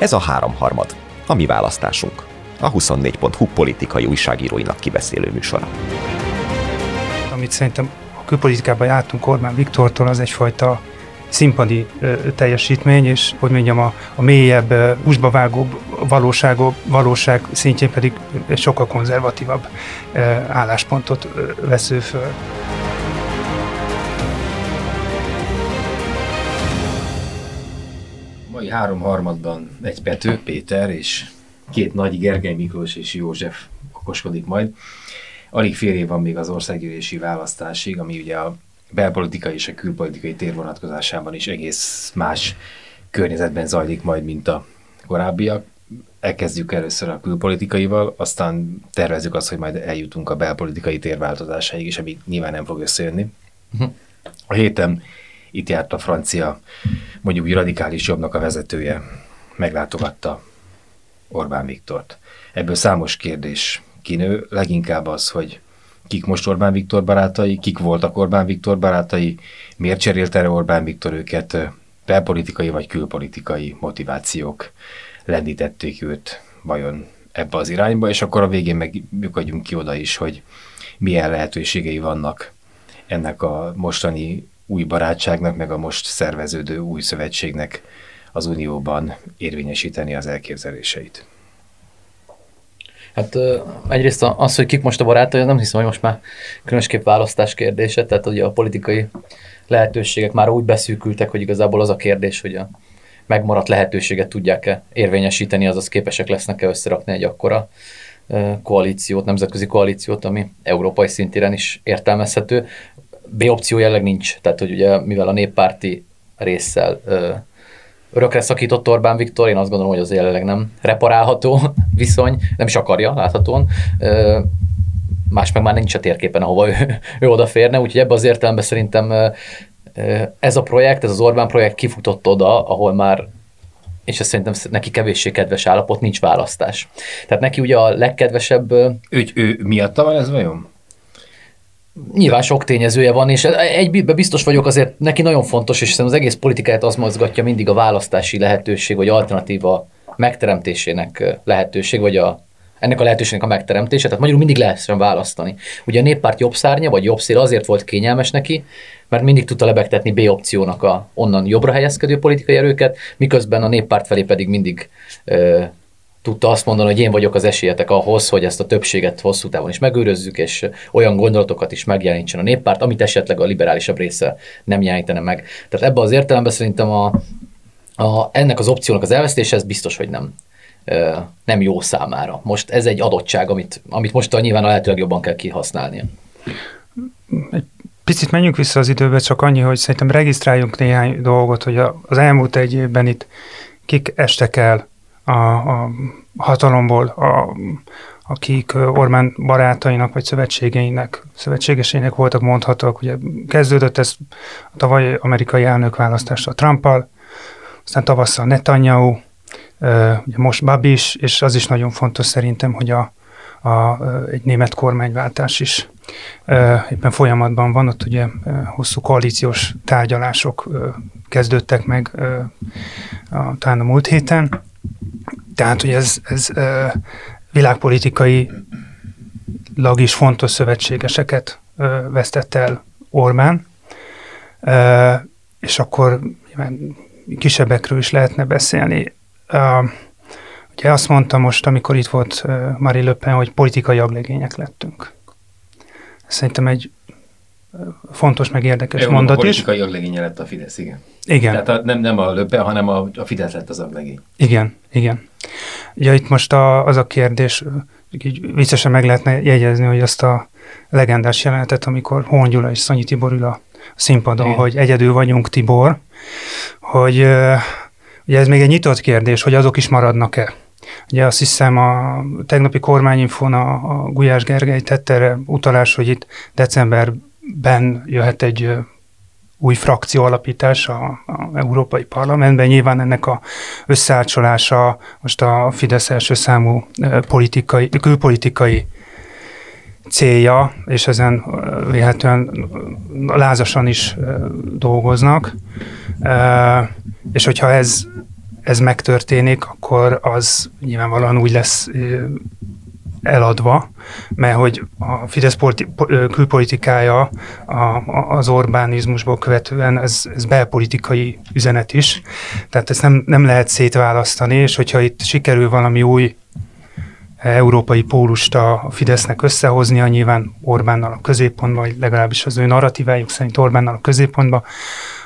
Ez a háromharmad, a mi választásunk. A 24.hu politikai újságíróinak kibeszélő műsora. Amit szerintem a külpolitikában jártunk Orbán Viktortól, az egyfajta színpadi ö, teljesítmény, és hogy mondjam, a, a mélyebb, ö, húsba vágóbb valóságok, valóság szintjén pedig sokkal konzervatívabb ö, álláspontot ö, vesző föl. Három harmadban egy Pető, Péter és két nagy Gergely Miklós és József okoskodik majd. Alig fél év van még az országgyűlési választásig, ami ugye a belpolitikai és a külpolitikai tér vonatkozásában is egész más környezetben zajlik majd, mint a korábbiak. Elkezdjük először a külpolitikaival, aztán tervezzük azt, hogy majd eljutunk a belpolitikai tér változásáig is, ami nyilván nem fog összejönni. A héten itt járt a francia, mondjuk úgy radikális jobbnak a vezetője, meglátogatta Orbán Viktort. Ebből számos kérdés kinő, leginkább az, hogy kik most Orbán Viktor barátai, kik voltak Orbán Viktor barátai, miért cserélt erre Orbán Viktor őket, belpolitikai vagy külpolitikai motivációk lendítették őt vajon ebbe az irányba, és akkor a végén meg ki oda is, hogy milyen lehetőségei vannak ennek a mostani új barátságnak, meg a most szerveződő új szövetségnek az Unióban érvényesíteni az elképzeléseit. Hát egyrészt az, hogy kik most a barátai, nem hiszem, hogy most már különösképp választás kérdése, tehát ugye a politikai lehetőségek már úgy beszűkültek, hogy igazából az a kérdés, hogy a megmaradt lehetőséget tudják-e érvényesíteni, azaz képesek lesznek-e összerakni egy akkora koalíciót, nemzetközi koalíciót, ami európai szintéren is értelmezhető. B opció jelleg nincs, tehát hogy ugye mivel a néppárti résszel örökre szakított Orbán Viktor, én azt gondolom, hogy az jelenleg nem reparálható viszony, nem is akarja láthatóan. Más meg már nincs a térképen, ahova ő, ő odaférne, úgyhogy ebben az értelemben szerintem ez a projekt, ez az Orbán projekt kifutott oda, ahol már és ez szerintem neki kevéssé kedves állapot, nincs választás. Tehát neki ugye a legkedvesebb... Ő, ő miatta van ez vajon? Nyilván sok tényezője van, és egyben biztos vagyok azért neki nagyon fontos, és az egész politikáját az mozgatja mindig a választási lehetőség, vagy alternatíva megteremtésének lehetőség, vagy a, ennek a lehetőségnek a megteremtése, tehát magyarul mindig lehessen választani. Ugye a néppárt jobb szárnya, vagy jobb szél azért volt kényelmes neki, mert mindig tudta lebegtetni B opciónak a onnan jobbra helyezkedő politikai erőket, miközben a néppárt felé pedig mindig tudta azt mondani, hogy én vagyok az esélyetek ahhoz, hogy ezt a többséget hosszú távon is megőrözzük, és olyan gondolatokat is megjelenítsen a néppárt, amit esetleg a liberálisabb része nem jelenítene meg. Tehát ebben az értelemben szerintem a, a, ennek az opciónak az elvesztése, ez biztos, hogy nem, nem jó számára. Most ez egy adottság, amit, amit most nyilván a lehetőleg jobban kell kihasználnia. Egy picit menjünk vissza az időbe, csak annyi, hogy szerintem regisztráljunk néhány dolgot, hogy az elmúlt egy évben itt kik estek el a, a hatalomból, a, akik Orbán barátainak vagy szövetségeinek, szövetségeseinek voltak mondhatók. Ugye kezdődött ez a tavaly amerikai elnökválasztással Trumpal, aztán tavasszal Netanyahu, ugye most Babis, és az is nagyon fontos szerintem, hogy a, a, egy német kormányváltás is éppen folyamatban van, ott ugye hosszú koalíciós tárgyalások kezdődtek meg talán a múlt héten, tehát, hogy ez, ez világpolitikai lag is fontos szövetségeseket vesztett el Orbán, és akkor kisebbekről is lehetne beszélni. Ugye azt mondta most, amikor itt volt Marie Le Pen, hogy politikai aglegények lettünk. Szerintem egy fontos, meg érdekes Jó, mondat is. Politikai aglegénye lett a Fidesz, igen. Igen. Tehát a, nem, nem a Löbbe, hanem a, a Fidesz lett az aglegény. Igen, igen. Ugye itt most a, az a kérdés, így viccesen meg lehetne jegyezni, hogy azt a legendás jelenetet, amikor Hon Gyula és Szanyi Tibor ül a színpadon, igen. hogy egyedül vagyunk Tibor, hogy ugye ez még egy nyitott kérdés, hogy azok is maradnak-e. Ugye azt hiszem a tegnapi kormányinfón a, a Gulyás Gergely tette erre utalás, hogy itt decemberben jöhet egy új frakció alapítás a, a Európai Parlamentben. Nyilván ennek a összeácsolása most a Fidesz első számú politikai, külpolitikai célja, és ezen véletlenül lázasan is dolgoznak. És hogyha ez ez megtörténik, akkor az nyilvánvalóan úgy lesz eladva, mert hogy a Fidesz politi- külpolitikája a, az Orbánizmusból követően ez, ez belpolitikai üzenet is, tehát ezt nem, nem lehet szétválasztani, és hogyha itt sikerül valami új európai pólust a Fidesznek összehoznia, nyilván Orbánnal a középpontban, vagy legalábbis az ő narratívájuk szerint Orbánnal a középpontban,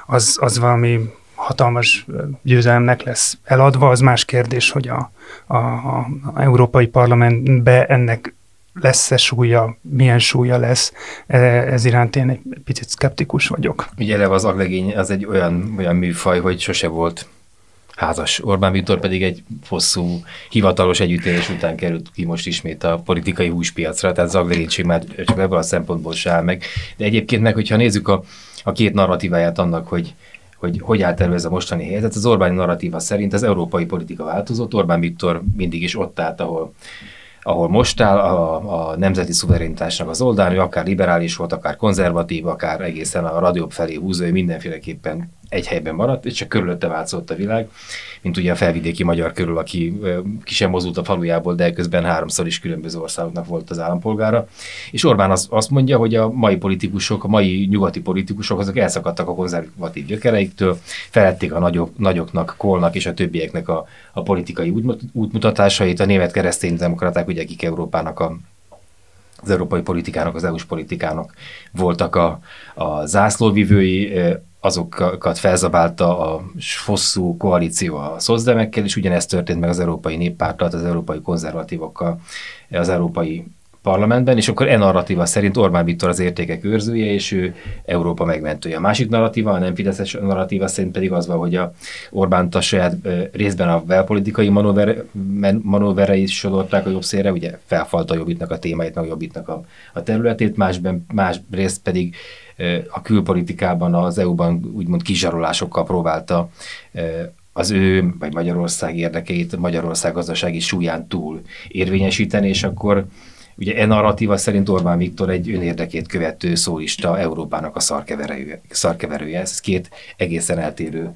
az, az valami hatalmas győzelemnek lesz eladva, az más kérdés, hogy a, a, a, Európai Parlamentbe ennek lesz-e súlya, milyen súlya lesz, e, ez iránt én egy picit szkeptikus vagyok. Ugye eleve az aglegény az egy olyan, olyan műfaj, hogy sose volt házas. Orbán Viktor pedig egy hosszú hivatalos együttélés után került ki most ismét a politikai húspiacra, tehát aglegénység már csak ebből a szempontból se meg. De egyébként meg, hogyha nézzük a, a két narratíváját annak, hogy hogy hogy állt elő ez a mostani helyzet. Az Orbáni narratíva szerint az európai politika változott, Orbán Viktor mindig is ott állt, ahol, ahol most áll, a, a nemzeti szuverenitásnak az oldalán, ő akár liberális volt, akár konzervatív, akár egészen a radióbb felé húzó, mindenféleképpen egy helyben maradt, és csak körülötte változott a világ, mint ugye a felvidéki magyar körül, aki ki sem mozult a falujából, de közben háromszor is különböző országoknak volt az állampolgára. És Orbán az, azt mondja, hogy a mai politikusok, a mai nyugati politikusok, azok elszakadtak a konzervatív gyökereiktől, felették a nagyok, nagyoknak, Kolnak és a többieknek a, a politikai útmutatásait, a német keresztény demokraták, ugye akik Európának a az európai politikának, az EU-s politikának voltak a, a zászlóvivői, azokat felzabálta a hosszú koalíció a szozdemekkel, és ugyanezt történt meg az Európai Néppárttal, az európai konzervatívokkal, az Európai Parlamentben, és akkor e narratíva szerint Orbán Viktor az értékek őrzője, és ő Európa megmentője. A másik narratíva, a nem fideszes narratíva szerint pedig az van, hogy a Orbán a saját részben a belpolitikai manőverei is sodorták a jobb szélre, ugye felfalta a jobbitnak a témáit, meg a jobbitnak a, a területét, másben, más részt pedig a külpolitikában, az EU-ban úgymond kizsarolásokkal próbálta az ő, vagy Magyarország érdekeit Magyarország gazdasági súlyán túl érvényesíteni, és akkor ugye e narratíva szerint Orbán Viktor egy önérdekét követő szólista Európának a szarkeverője. szarkeverője. Ez két egészen eltérő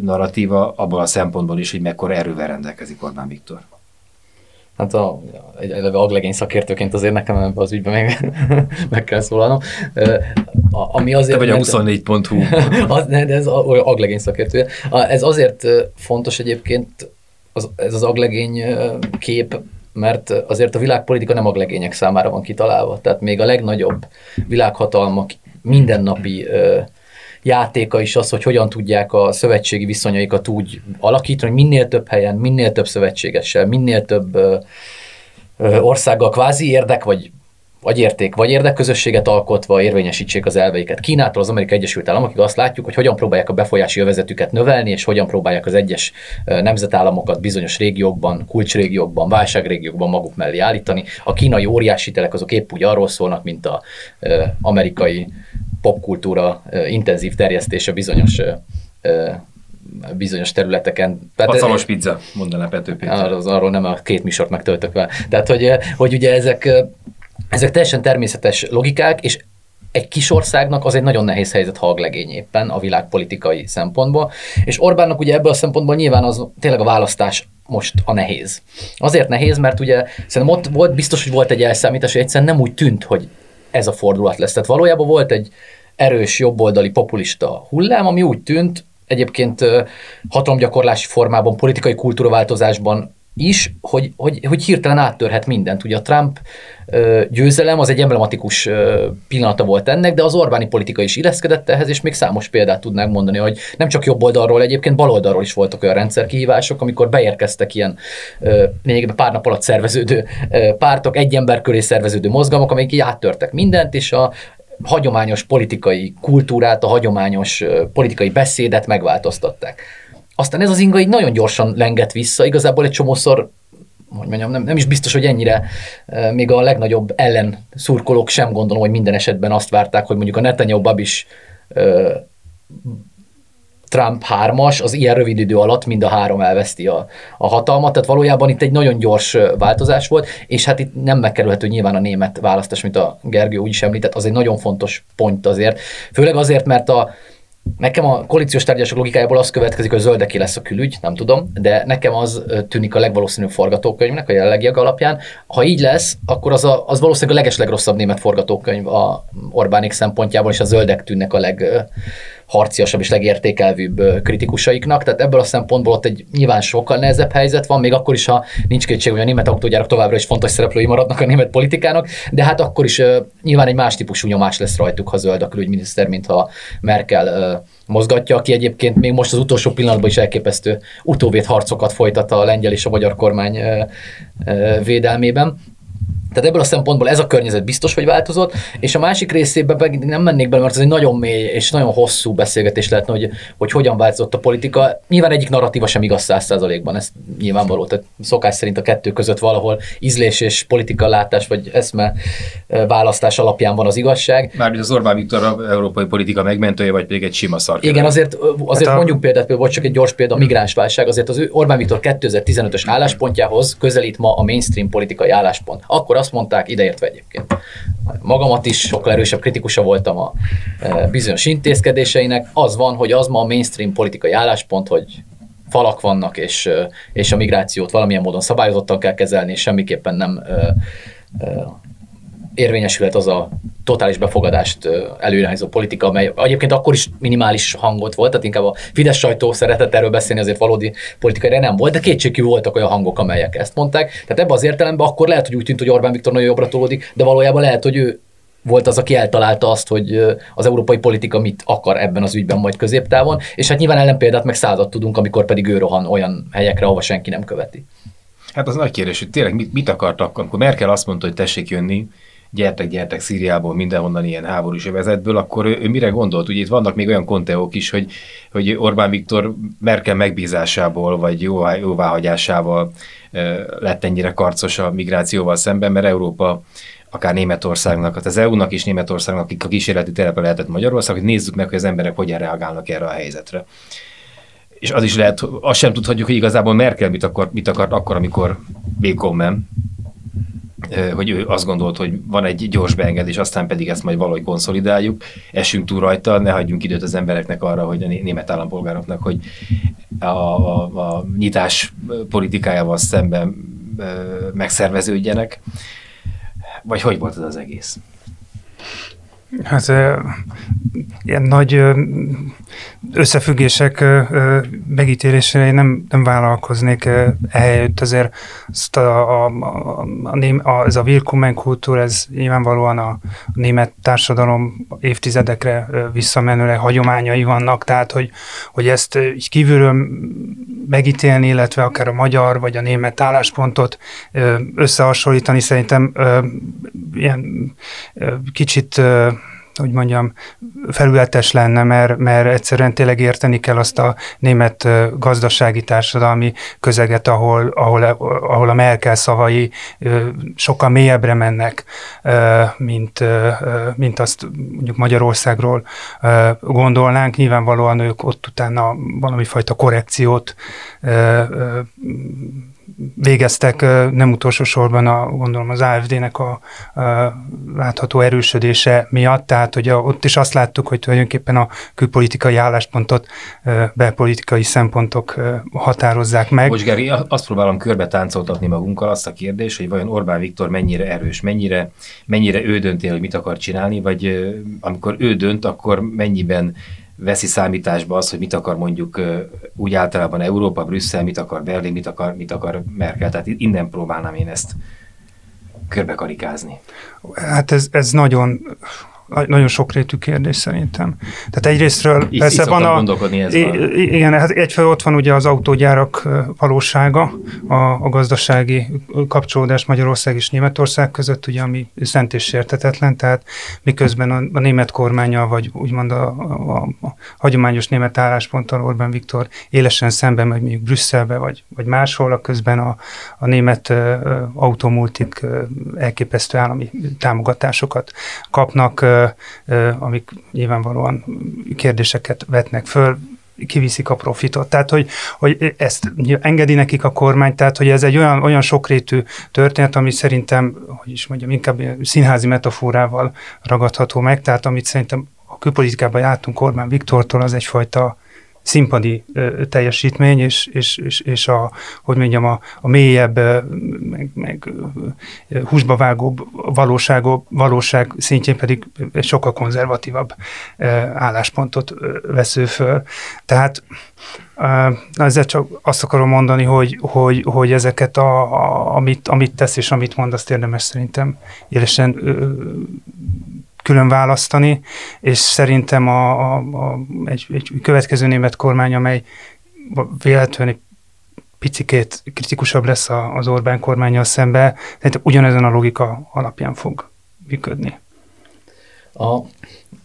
narratíva, abban a szempontból is, hogy mekkora erővel rendelkezik Orbán Viktor hát a, egy eleve aglegény szakértőként azért nekem ebbe az ügyben meg, meg kell szólalnom. A, ami azért, Te vagy a 24.hu. az, ne, de ez aglegény szakértője. Ez azért fontos egyébként, az, ez az aglegény kép, mert azért a világpolitika nem aglegények számára van kitalálva. Tehát még a legnagyobb világhatalmak mindennapi játéka is az, hogy hogyan tudják a szövetségi viszonyaikat úgy alakítani, hogy minél több helyen, minél több szövetségessel, minél több ö, ö, országgal kvázi érdek, vagy vagy érték, vagy érdekközösséget alkotva érvényesítsék az elveiket. Kínától az Amerikai Egyesült Államokig azt látjuk, hogy hogyan próbálják a befolyási övezetüket növelni, és hogyan próbálják az egyes nemzetállamokat bizonyos régiókban, kulcsrégiókban, válságrégiókban maguk mellé állítani. A kínai óriási telek azok épp úgy arról szólnak, mint az amerikai popkultúra intenzív terjesztése bizonyos bizonyos területeken. Tehát, pizza, mondaná Pető Péter. Az, arról nem a két műsort megtöltök vele. Tehát, hogy, hogy ugye ezek, ezek teljesen természetes logikák, és egy kis országnak az egy nagyon nehéz helyzet, ha aglegény éppen a világpolitikai szempontból. És Orbánnak ugye ebből a szempontból nyilván az tényleg a választás most a nehéz. Azért nehéz, mert ugye szerintem ott volt, biztos, hogy volt egy elszámítás, hogy egyszerűen nem úgy tűnt, hogy ez a fordulat lesz. Tehát valójában volt egy erős jobboldali populista hullám, ami úgy tűnt, egyébként hatalomgyakorlási formában, politikai kultúraváltozásban is, hogy, hogy, hogy hirtelen áttörhet mindent. Ugye a Trump győzelem az egy emblematikus pillanata volt ennek, de az Orbáni politika is illeszkedett ehhez, és még számos példát tudnánk mondani, hogy nem csak jobb oldalról, egyébként bal oldalról is voltak olyan rendszerkihívások, amikor beérkeztek ilyen lényegében pár nap alatt szerveződő pártok, egy ember köré szerveződő mozgalmak, amelyek így áttörtek mindent, és a, hagyományos politikai kultúrát, a hagyományos politikai beszédet megváltoztatták. Aztán ez az inga így nagyon gyorsan lengett vissza, igazából egy csomószor hogy mondjam, nem, nem is biztos, hogy ennyire még a legnagyobb ellen szurkolók sem gondolom, hogy minden esetben azt várták, hogy mondjuk a Netanyahu Babis Trump hármas, az ilyen rövid idő alatt mind a három elveszti a, a hatalmat, tehát valójában itt egy nagyon gyors változás volt, és hát itt nem megkerülhető nyilván a német választás, mint a Gergő úgy is említett, az egy nagyon fontos pont azért, főleg azért, mert a, Nekem a koalíciós tárgyalások logikájából az következik, hogy zöldeké lesz a külügy, nem tudom, de nekem az tűnik a legvalószínűbb forgatókönyvnek a jelenlegiek alapján. Ha így lesz, akkor az, a, az valószínűleg a legeslegrosszabb német forgatókönyv a Orbánik szempontjából, és a zöldek tűnnek a leg harciasabb és legértékelvűbb kritikusaiknak. Tehát ebből a szempontból ott egy nyilván sokkal nehezebb helyzet van, még akkor is, ha nincs kétség, hogy a német autógyárak továbbra is fontos szereplői maradnak a német politikának, de hát akkor is nyilván egy más típusú nyomás lesz rajtuk, ha zöld a külügyminiszter, mint ha Merkel mozgatja, aki egyébként még most az utolsó pillanatban is elképesztő utóvét harcokat folytat a lengyel és a magyar kormány védelmében. Tehát ebből a szempontból ez a környezet biztos, hogy változott, és a másik részében pedig nem mennék bele, mert ez egy nagyon mély és nagyon hosszú beszélgetés lehetne, hogy, hogy hogyan változott a politika. Nyilván egyik narratíva sem igaz száz százalékban, ez nyilvánvaló. Tehát szokás szerint a kettő között valahol ízlés és politika látás vagy eszme választás alapján van az igazság. Mármint az Orbán Viktor a európai politika megmentője, vagy pedig egy sima szar. Igen, azért, azért hát a... mondjuk példát, vagy csak egy gyors példa, a migránsválság, azért az ő Orbán Viktor 2015-ös álláspontjához közelít ma a mainstream politikai álláspont. Akkor azt mondták, ideértve egyébként. Magamat is sokkal erősebb kritikusa voltam a e, bizonyos intézkedéseinek. Az van, hogy az ma a mainstream politikai álláspont, hogy falak vannak, és, e, és a migrációt valamilyen módon szabályozottan kell kezelni, és semmiképpen nem e, érvényesülhet az a totális befogadást előirányzó politika, amely egyébként akkor is minimális hangot volt, tehát inkább a Fidesz sajtó szeretett erről beszélni, azért valódi politikai nem volt, de kétségkívül voltak olyan hangok, amelyek ezt mondták. Tehát ebben az értelemben akkor lehet, hogy úgy tűnt, hogy Orbán Viktor nagyon jobbra tolódik, de valójában lehet, hogy ő volt az, aki eltalálta azt, hogy az európai politika mit akar ebben az ügyben majd középtávon, és hát nyilván ellenpéldát meg százat tudunk, amikor pedig ő rohan olyan helyekre, ahova senki nem követi. Hát az nagy kérdés, hogy tényleg mit, mit akartak, amikor Merkel azt mondta, hogy tessék jönni, gyertek, gyertek Szíriából, mindenhonnan ilyen háborús övezetből, akkor ő, ő mire gondolt? Ugye itt vannak még olyan konteók is, hogy, hogy Orbán Viktor Merkel megbízásából, vagy jóvá, jóváhagyásával lett ennyire karcos a migrációval szemben, mert Európa akár Németországnak, hát az EU-nak és Németországnak, akik a kísérleti telepe lehetett Magyarország, hogy nézzük meg, hogy az emberek hogyan reagálnak erre a helyzetre. És az is lehet, azt sem tudhatjuk, hogy igazából Merkel mit, akar, mit akart akkor, amikor Békomen hogy ő azt gondolt, hogy van egy gyors beengedés, aztán pedig ezt majd valahogy konszolidáljuk, esünk túl rajta, ne hagyjunk időt az embereknek arra, hogy a német állampolgároknak, hogy a, a, a nyitás politikájával szemben megszerveződjenek. Vagy hogy volt ez az egész? Hát ilyen nagy összefüggések megítélésére nem, nem vállalkoznék ehelyett, azért azt a, a, a, a, ez a Willkommen kultúra, ez nyilvánvalóan a, a német társadalom évtizedekre visszamenőleg hagyományai vannak, tehát hogy, hogy ezt így kívülről megítélni, illetve akár a magyar vagy a német álláspontot összehasonlítani szerintem ilyen kicsit hogy mondjam, felületes lenne, mert, mert egyszerűen tényleg érteni kell azt a német gazdasági társadalmi közeget, ahol, ahol, ahol a Merkel szavai sokkal mélyebbre mennek, mint, mint azt mondjuk Magyarországról gondolnánk. Nyilvánvalóan ők ott utána valami fajta korrekciót végeztek nem utolsó sorban a, gondolom az AFD-nek a, a látható erősödése miatt, tehát hogy a, ott is azt láttuk, hogy tulajdonképpen a külpolitikai álláspontot belpolitikai szempontok határozzák meg. Bocs, Geri, azt próbálom körbe táncoltatni magunkkal azt a kérdést, hogy vajon Orbán Viktor mennyire erős, mennyire, mennyire ő dönti hogy mit akar csinálni, vagy amikor ő dönt, akkor mennyiben veszi számításba az, hogy mit akar mondjuk úgy általában Európa, Brüsszel, mit akar Berlin, mit akar, mit akar Merkel. Tehát innen próbálnám én ezt körbekarikázni. Hát ez, ez nagyon nagyon sokrétű kérdés szerintem. Tehát egyrésztről így, persze így van a... Ez igen, hát egyfelől ott van ugye az autógyárak valósága, a, a gazdasági kapcsolódás Magyarország és Németország között, ugye, ami szent és sértetetlen, tehát miközben a, a német kormánya, vagy úgymond a, a, a hagyományos német állásponttal Orbán Viktor élesen szemben megy mondjuk Brüsszelbe, vagy, vagy máshol, a közben a, a német automultik elképesztő állami támogatásokat kapnak, amik nyilvánvalóan kérdéseket vetnek föl, kiviszik a profitot. Tehát, hogy, hogy ezt engedi nekik a kormány, tehát, hogy ez egy olyan, olyan sokrétű történet, ami szerintem, hogy is mondjam, inkább színházi metaforával ragadható meg, tehát amit szerintem külpolitikában jártunk Orbán Viktortól, az egyfajta színpadi ö, teljesítmény, és, és, és, és a, hogy mondjam, a, a mélyebb, meg, meg húsba vágóbb valóságok, valóság szintjén pedig sokkal konzervatívabb ö, álláspontot vesző föl. Tehát ö, ezzel csak azt akarom mondani, hogy, hogy, hogy ezeket, a, a, amit, amit tesz és amit mond, azt érdemes szerintem élesen külön választani, és szerintem a, a, a, egy, egy következő német kormány, amely véletlenül picikét kritikusabb lesz az Orbán kormányjal szembe, tehát ugyanezen a logika alapján fog működni. A,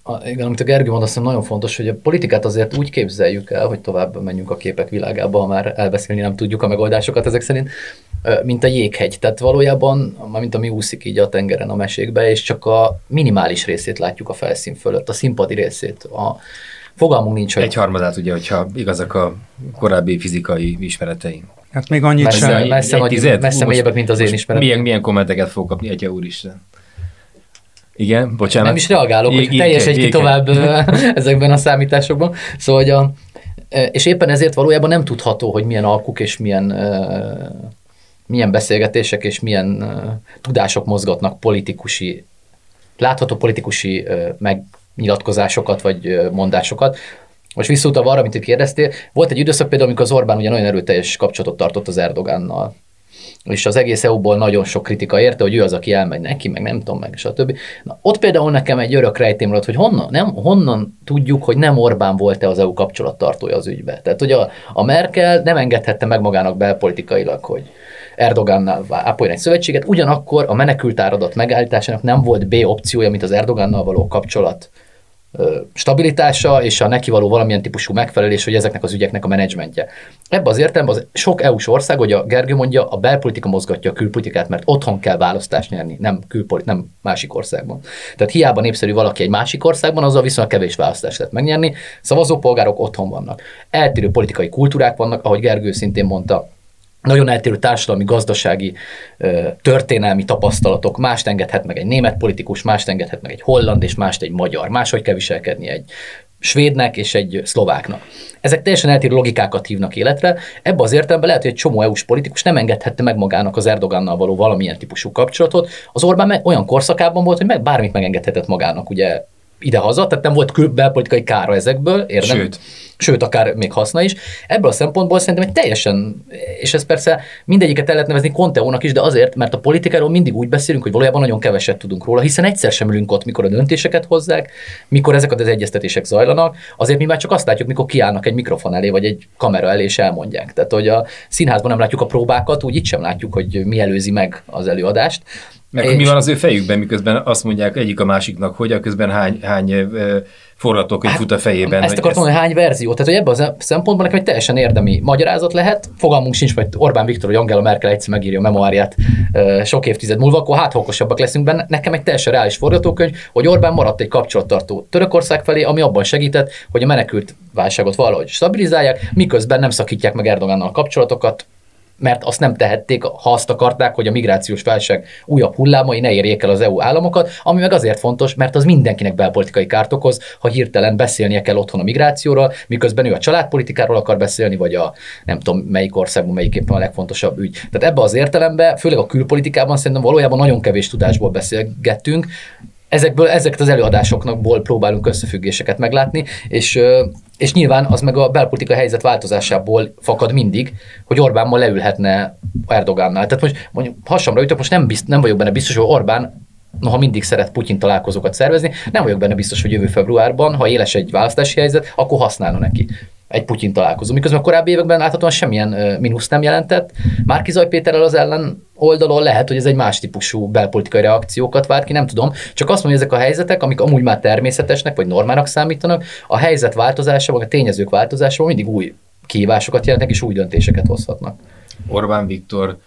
a, igen, amit a Gergő mond, azt nagyon fontos, hogy a politikát azért úgy képzeljük el, hogy tovább menjünk a képek világába, ha már elbeszélni nem tudjuk a megoldásokat ezek szerint, mint a jéghegy. Tehát valójában, mint ami úszik így a tengeren a mesékbe, és csak a minimális részét látjuk a felszín fölött, a színpadi részét. A, fogalmunk nincs, hogy... Egy harmadát ugye, hogyha igazak a korábbi fizikai ismeretei. Hát még annyit messze, sem. Messze, egy, tized, messze mélyebben, mint az én ismeretem. Milyen, milyen kommenteket fog kapni, Atya Úristen? Igen, bocsánat. Nem is reagálok, hogy teljes egy tovább ezekben a számításokban. Szóval, hogy a, és éppen ezért valójában nem tudható, hogy milyen alkuk és milyen milyen beszélgetések és milyen tudások mozgatnak politikusi, látható politikusi megnyilatkozásokat vagy mondásokat. Most visszautalva arra, amit itt kérdeztél, volt egy időszak például, amikor az Orbán ugye nagyon erőteljes kapcsolatot tartott az Erdogánnal. És az egész EU-ból nagyon sok kritika érte, hogy ő az, aki elmegy neki, meg nem tudom, meg stb. Na, ott például nekem egy örök rejtém volt, hogy honnan, nem, honnan tudjuk, hogy nem Orbán volt-e az EU kapcsolattartója az ügybe. Tehát, hogy a, a Merkel nem engedhette meg magának belpolitikailag, hogy, Erdogánnal ápoljon egy szövetséget, ugyanakkor a menekültáradat megállításának nem volt B opciója, mint az Erdogánnal való kapcsolat stabilitása és a neki való valamilyen típusú megfelelés, hogy ezeknek az ügyeknek a menedzsmentje. Ebben az értelemben az sok EU-s ország, hogy a Gergő mondja, a belpolitika mozgatja a külpolitikát, mert otthon kell választást nyerni, nem, külpolit, nem másik országban. Tehát hiába népszerű valaki egy másik országban, azzal viszonylag kevés választást lehet megnyerni. Szavazópolgárok otthon vannak. Eltérő politikai kultúrák vannak, ahogy Gergő szintén mondta, nagyon eltérő társadalmi, gazdasági, történelmi tapasztalatok. Mást engedhet meg egy német politikus, mást engedhet meg egy holland, és mást egy magyar. Máshogy kell viselkedni egy svédnek és egy szlováknak. Ezek teljesen eltérő logikákat hívnak életre. Ebbe az értelemben lehet, hogy egy csomó EU-s politikus nem engedhette meg magának az Erdogannal való valamilyen típusú kapcsolatot. Az Orbán olyan korszakában volt, hogy meg bármit megengedhetett magának, ugye ide-haza, tehát nem volt belpolitikai kára ezekből, érdem? Sőt. Sőt, akár még haszna is. Ebből a szempontból szerintem egy teljesen, és ez persze mindegyiket el lehet nevezni Conteónak is, de azért, mert a politikáról mindig úgy beszélünk, hogy valójában nagyon keveset tudunk róla, hiszen egyszer sem ülünk ott, mikor a döntéseket hozzák, mikor ezek az egyeztetések zajlanak, azért mi már csak azt látjuk, mikor kiállnak egy mikrofon elé, vagy egy kamera elé, és elmondják. Tehát, hogy a színházban nem látjuk a próbákat, úgy itt sem látjuk, hogy mi előzi meg az előadást. Meg és... mi van az ő fejükben, miközben azt mondják egyik a másiknak, hogy a közben hány, hány forgatókönyv hát, fut a fejében. Ezt akartam mondani, hogy hány verzió. Tehát, hogy ebben a szempontból nekem egy teljesen érdemi magyarázat lehet. Fogalmunk sincs, hogy Orbán Viktor vagy Angela Merkel egyszer megírja a memoáriát sok évtized múlva, akkor hát okosabbak leszünk benne. Nekem egy teljesen reális forgatókönyv, hogy Orbán maradt egy kapcsolattartó Törökország felé, ami abban segített, hogy a menekült válságot valahogy stabilizálják, miközben nem szakítják meg Erdogannal a kapcsolatokat, mert azt nem tehették, ha azt akarták, hogy a migrációs válság újabb hullámai ne érjék el az EU államokat, ami meg azért fontos, mert az mindenkinek belpolitikai kárt okoz, ha hirtelen beszélnie kell otthon a migrációról, miközben ő a családpolitikáról akar beszélni, vagy a nem tudom melyik országban melyik a legfontosabb ügy. Tehát ebbe az értelemben, főleg a külpolitikában szerintem valójában nagyon kevés tudásból beszélgettünk, ezekből, ezeket az előadásoknakból próbálunk összefüggéseket meglátni, és, és nyilván az meg a belpolitika helyzet változásából fakad mindig, hogy Orbán ma leülhetne Erdogánnal. Tehát most mondjuk hasamra ütök, most nem, bizt, nem vagyok benne biztos, hogy Orbán noha mindig szeret Putyin találkozókat szervezni, nem vagyok benne biztos, hogy jövő februárban, ha éles egy választási helyzet, akkor használna neki egy Putyin találkozó. Miközben a korábbi években láthatóan semmilyen mínusz nem jelentett. Márki Péterrel az ellen oldalon lehet, hogy ez egy más típusú belpolitikai reakciókat várt ki, nem tudom. Csak azt mondja, hogy ezek a helyzetek, amik amúgy már természetesnek vagy normának számítanak, a helyzet változása, vagy a tényezők változása mindig új kihívásokat jelentek és új döntéseket hozhatnak. Orbán Viktor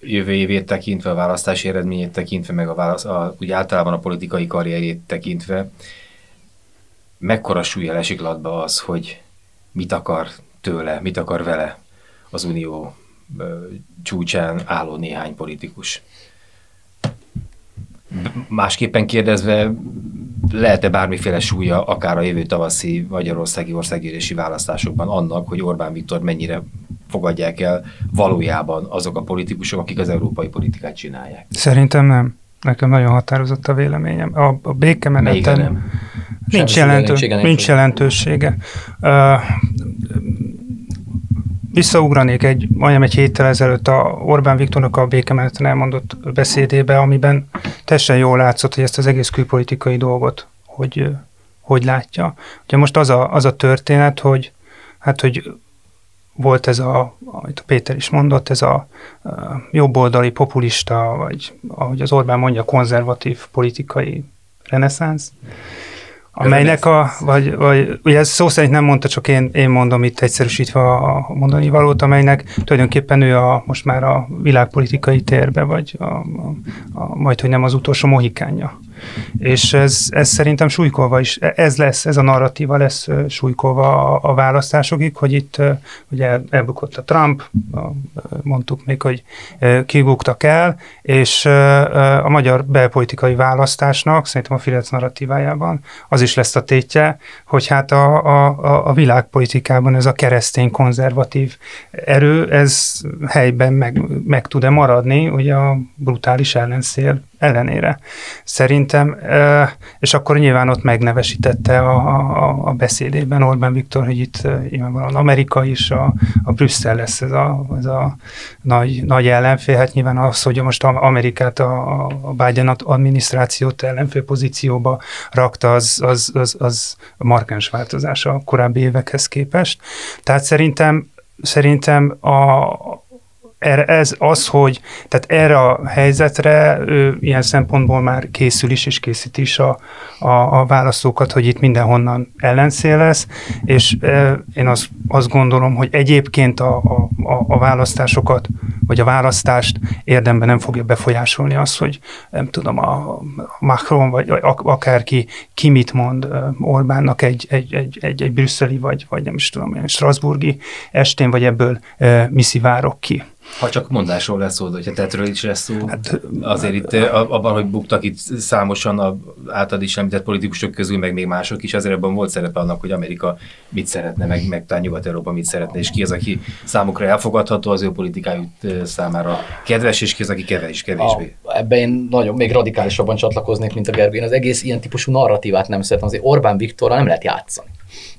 jövő évét tekintve, a választási eredményét tekintve, meg a, válasz, a úgy általában a politikai karrierjét tekintve, mekkora súlya esik az, hogy mit akar tőle, mit akar vele az Unió csúcsán álló néhány politikus. Másképpen kérdezve, lehet-e bármiféle súlya, akár a jövő tavaszi magyarországi országgyűlési választásokban annak, hogy Orbán Viktor mennyire fogadják el valójában azok a politikusok, akik az európai politikát csinálják? Szerintem nem. Nekem nagyon határozott a véleményem. A, a békemeneten nincs, jelentő, nincs jelentősége. Uh, visszaugranék egy, majdnem egy héttel ezelőtt a Orbán Viktornak a békemeneten elmondott beszédébe, amiben teljesen jól látszott, hogy ezt az egész külpolitikai dolgot hogy, hogy látja. Ugye most az a, az a történet, hogy hát, hogy volt ez a, amit a Péter is mondott, ez a, a jobboldali populista, vagy ahogy az Orbán mondja, konzervatív politikai reneszánsz, amelynek a, vagy, vagy ugye ez szó szerint nem mondta, csak én, én mondom itt egyszerűsítve a mondani valót, amelynek tulajdonképpen ő a, most már a világpolitikai térbe, vagy a, a, a, majd, hogy nem az utolsó mohikánja. És ez, ez szerintem súlykolva is, ez lesz, ez a narratíva lesz súlykolva a, a választásokig, hogy itt ugye elbukott a Trump, mondtuk még, hogy kibuktak el, és a magyar belpolitikai választásnak, szerintem a Fidesz narratívájában az is lesz a tétje, hogy hát a, a, a világpolitikában ez a keresztény konzervatív erő, ez helyben meg, meg tud-e maradni, ugye a brutális ellenszél ellenére. Szerintem, és akkor nyilván ott megnevesítette a, a, a beszédében Orbán Viktor, hogy itt nyilvánvalóan Amerika is, a, a Brüsszel lesz ez a, ez a nagy, nagy ellenfél. Hát nyilván az, hogy most Amerikát, a, a Biden adminisztrációt ellenfél pozícióba rakta, az, az, az, az markáns változás a korábbi évekhez képest. Tehát szerintem szerintem a, erre, ez az, hogy tehát erre a helyzetre ő ilyen szempontból már készül is, és készít is a, a, a választókat, hogy itt mindenhonnan ellenszél lesz, és e, én azt, azt gondolom, hogy egyébként a, a, a választásokat, vagy a választást érdemben nem fogja befolyásolni az, hogy nem tudom, a Macron, vagy akárki ki mit mond Orbánnak egy, egy, egy, egy, egy brüsszeli, vagy, vagy nem is tudom, egy strasburgi estén, vagy ebből e, mi szivárok ki. Ha csak mondásról lesz szó, hogyha tetről is lesz szó, hát, azért itt abban, hogy buktak itt számosan a általad is említett politikusok közül, meg még mások is, azért ebben volt szerepe annak, hogy Amerika mit szeretne, meg, meg talán Nyugat-Európa mit szeretne, és ki az, aki számukra elfogadható, az ő politikájuk számára kedves, és ki az, aki kevés, kevésbé. A, ebben én nagyon még radikálisabban csatlakoznék, mint a Gergő. Én az egész ilyen típusú narratívát nem szeretem, azért Orbán Viktorral nem lehet játszani.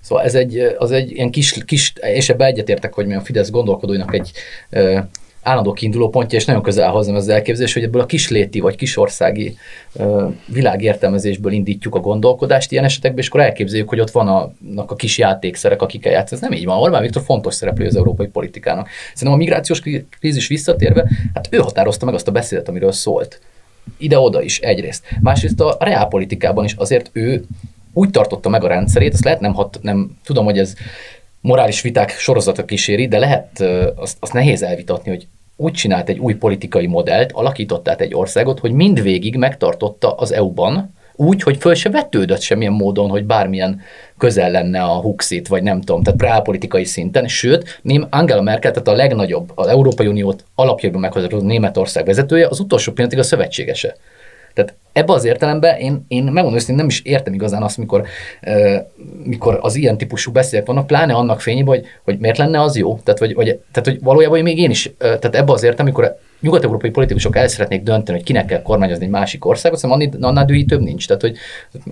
Szóval ez egy, az egy ilyen kis, kis és ebbe egyetértek, hogy mi a Fidesz gondolkodóinak egy állandó kiinduló pontja, és nagyon közel hozzám az elképzelés, hogy ebből a kisléti vagy kisországi ö, világértelmezésből indítjuk a gondolkodást ilyen esetekben, és akkor elképzeljük, hogy ott vannak a kis játékszerek, akikkel játsz. Ez nem így van. Orbán Viktor fontos szereplő az európai politikának. Szerintem a migrációs krízis visszatérve, hát ő határozta meg azt a beszédet, amiről szólt. Ide-oda is egyrészt. Másrészt a reálpolitikában is azért ő úgy tartotta meg a rendszerét, ezt lehet nem, hat, nem tudom, hogy ez morális viták sorozata kíséri, de lehet azt, azt nehéz elvitatni, hogy úgy csinált egy új politikai modellt, alakított át egy országot, hogy mindvégig megtartotta az EU-ban, úgy, hogy föl se vetődött semmilyen módon, hogy bármilyen közel lenne a Huxit, vagy nem tudom, tehát reálpolitikai szinten, sőt, Ném Angela Merkel, tehát a legnagyobb, az Európai Uniót alapjában meghatározott Németország vezetője, az utolsó pillanatig a szövetségese. Tehát ebbe az értelemben én, én megmondom őszintén nem is értem igazán azt, mikor, mikor az ilyen típusú beszédek vannak, pláne annak fényében, hogy, hogy miért lenne az jó. Tehát, vagy, vagy, tehát hogy valójában még én is, tehát ebbe az értem, amikor nyugat-európai politikusok el szeretnék dönteni, hogy kinek kell kormányozni egy másik országot, szerintem annál, annál több nincs. Tehát, hogy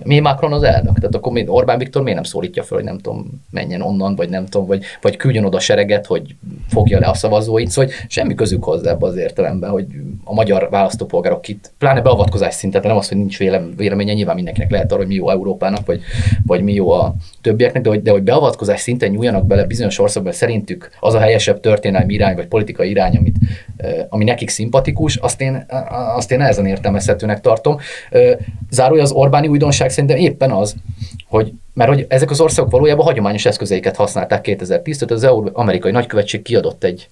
mi Macron az elnök? Tehát akkor Orbán Viktor miért nem szólítja fel, hogy nem tudom, menjen onnan, vagy nem tudom, vagy, vagy küldjön oda sereget, hogy fogja le a szavazóit, szóval hogy semmi közük hozzá ebbe az értelemben, hogy a magyar választópolgárok itt, pláne beavatkozás szinten, nem az, hogy nincs véleménye, nyilván mindenkinek lehet arra, hogy mi jó Európának, vagy, vagy mi jó a többieknek, de hogy, de hogy beavatkozás szinten nyúljanak bele bizonyos országban, szerintük az a helyesebb történelmi irány, vagy politikai irány, amit, ami nekik szimpatikus, azt én, azt én ezen értelmezhetőnek tartom. Zárója az Orbáni újdonság szerintem éppen az, hogy mert hogy ezek az országok valójában hagyományos eszközeiket használták 2010 tehát az amerikai nagykövetség kiadott egy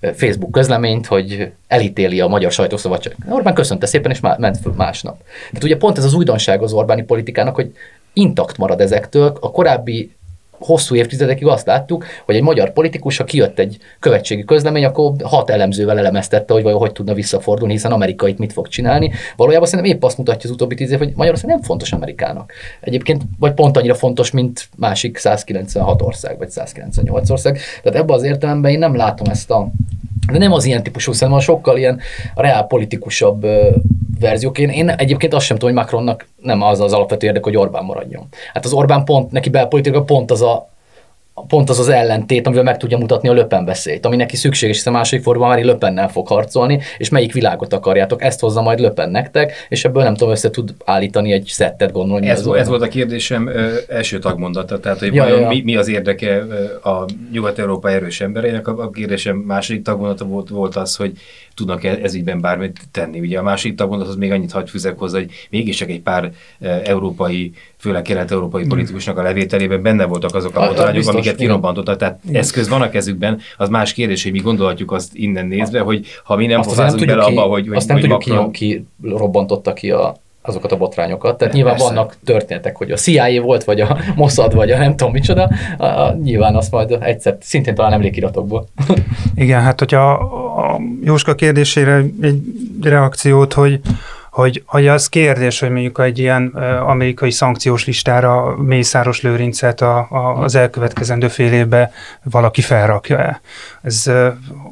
Facebook közleményt, hogy elítéli a magyar sajtószabadság. Orbán köszönte szépen, és ment föl másnap. Tehát ugye pont ez az újdonság az Orbáni politikának, hogy intakt marad ezektől, a korábbi hosszú évtizedekig azt láttuk, hogy egy magyar politikus, ha kijött egy követségi közlemény, akkor hat elemzővel elemeztette, hogy vajon hogy tudna visszafordulni, hiszen Amerika itt mit fog csinálni. Valójában szerintem épp azt mutatja az utóbbi tíz év, hogy Magyarország nem fontos Amerikának. Egyébként vagy pont annyira fontos, mint másik 196 ország, vagy 198 ország. Tehát ebben az értelemben én nem látom ezt a de nem az ilyen típusú, szerintem a sokkal ilyen reál politikusabb verziók. Én, én egyébként azt sem tudom, hogy Macronnak nem az az alapvető érdek, hogy Orbán maradjon. Hát az Orbán pont, neki belpolitika pont az a, pont az az ellentét, amivel meg tudja mutatni a Löpen beszélt, ami neki szükséges, hiszen a második fordulóban már Löpennel fog harcolni, és melyik világot akarjátok, ezt hozza majd Löpen nektek, és ebből nem tudom, össze tud állítani egy szettet gondolni. Ez, ez volt a kérdésem ö, első tagmondata, tehát hogy ja, ja. Mi, mi, az érdeke a Nyugat-Európa erős embereinek, a kérdésem második tagmondata volt, volt az, hogy tudnak -e ez ügyben bármit tenni. Ugye a második tagmondat az még annyit hagy fűzek hozzá, hogy mégiscsak egy pár európai főleg kelet-európai politikusnak a levételében benne voltak azok a botrányok, amiket kirobbantottak. Tehát igen. eszköz van a kezükben, az más kérdés, hogy mi gondolhatjuk azt innen nézve, hogy ha mi nem fozázunk bele abba, hogy, hogy Azt nem hogy tudjuk Macron... ki, ki robbantotta ki a, azokat a botrányokat. Tehát nyilván Persze. vannak történetek, hogy a CIA volt, vagy a Mossad, vagy a nem tudom micsoda. A, a, nyilván azt majd egyszer, szintén talán emlékiratokból. Igen, hát hogyha a Jóska kérdésére egy reakciót, hogy hogy, hogy az kérdés, hogy mondjuk egy ilyen amerikai szankciós listára Mészáros Lőrincet a, a, az elkövetkezendő fél évben valaki felrakja-e. Ez,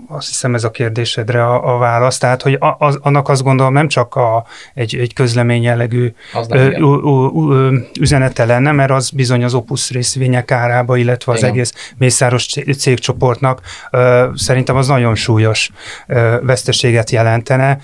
azt hiszem ez a kérdésedre a, a válasz. Tehát, hogy az, annak azt gondolom nem csak a, egy, egy közlemény jellegű ö, ö, ö, üzenete lenne, mert az bizony az Opus részvények árába, illetve az Igen. egész Mészáros cégcsoportnak ö, szerintem az nagyon súlyos ö, veszteséget jelentene,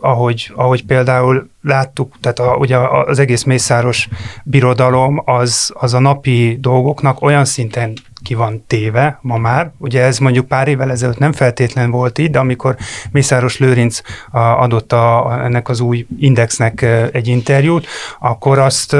ahogy, ahogy például láttuk, tehát a, ugye az egész Mészáros birodalom az, az a napi dolgoknak olyan szinten ki van téve ma már. Ugye ez mondjuk pár évvel ezelőtt nem feltétlen volt így, de amikor Mészáros Lőrinc adott a, ennek az új indexnek egy interjút, akkor azt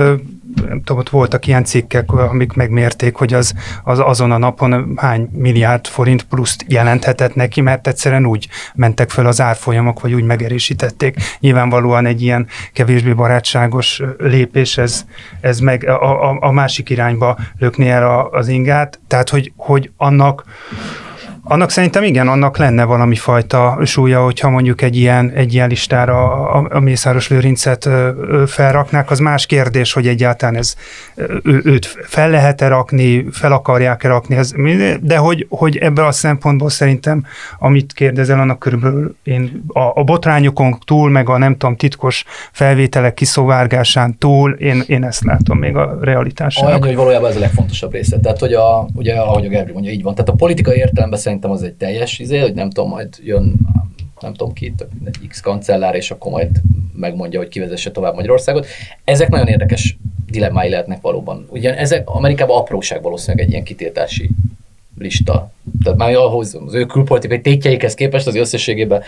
nem tudom, ott voltak ilyen cikkek, amik megmérték, hogy az, az azon a napon hány milliárd forint pluszt jelenthetett neki, mert egyszerűen úgy mentek fel az árfolyamok, vagy úgy megerősítették. Nyilvánvalóan egy ilyen kevésbé barátságos lépés, ez, ez meg a, a, a másik irányba lökni el az ingát, tehát hogy, hogy annak annak szerintem igen, annak lenne valami fajta súlya, hogyha mondjuk egy ilyen, egy ilyen listára a, a Mészáros Lőrincet felraknák, az más kérdés, hogy egyáltalán ez ő, őt fel lehet-e rakni, fel akarják-e rakni, ez, de hogy, hogy ebből a szempontból szerintem, amit kérdezel, annak körülbelül én a, a botrányokon túl, meg a nem tudom, titkos felvételek kiszovárgásán túl, én, én ezt látom még a realitásának. Olyan, hogy valójában ez a legfontosabb része. Tehát, hogy a, ugye, ahogy a Gergely mondja, így van. Tehát a politikai értelemben szerintem az egy teljes izé, hogy nem tudom, majd jön nem tudom ki, egy X kancellár, és akkor majd megmondja, hogy kivezesse tovább Magyarországot. Ezek nagyon érdekes dilemmái lehetnek valóban. Ugye ezek Amerikában apróság valószínűleg egy ilyen kitiltási lista. Tehát már ahhoz az ő külpolitikai tétjeikhez képest az összességében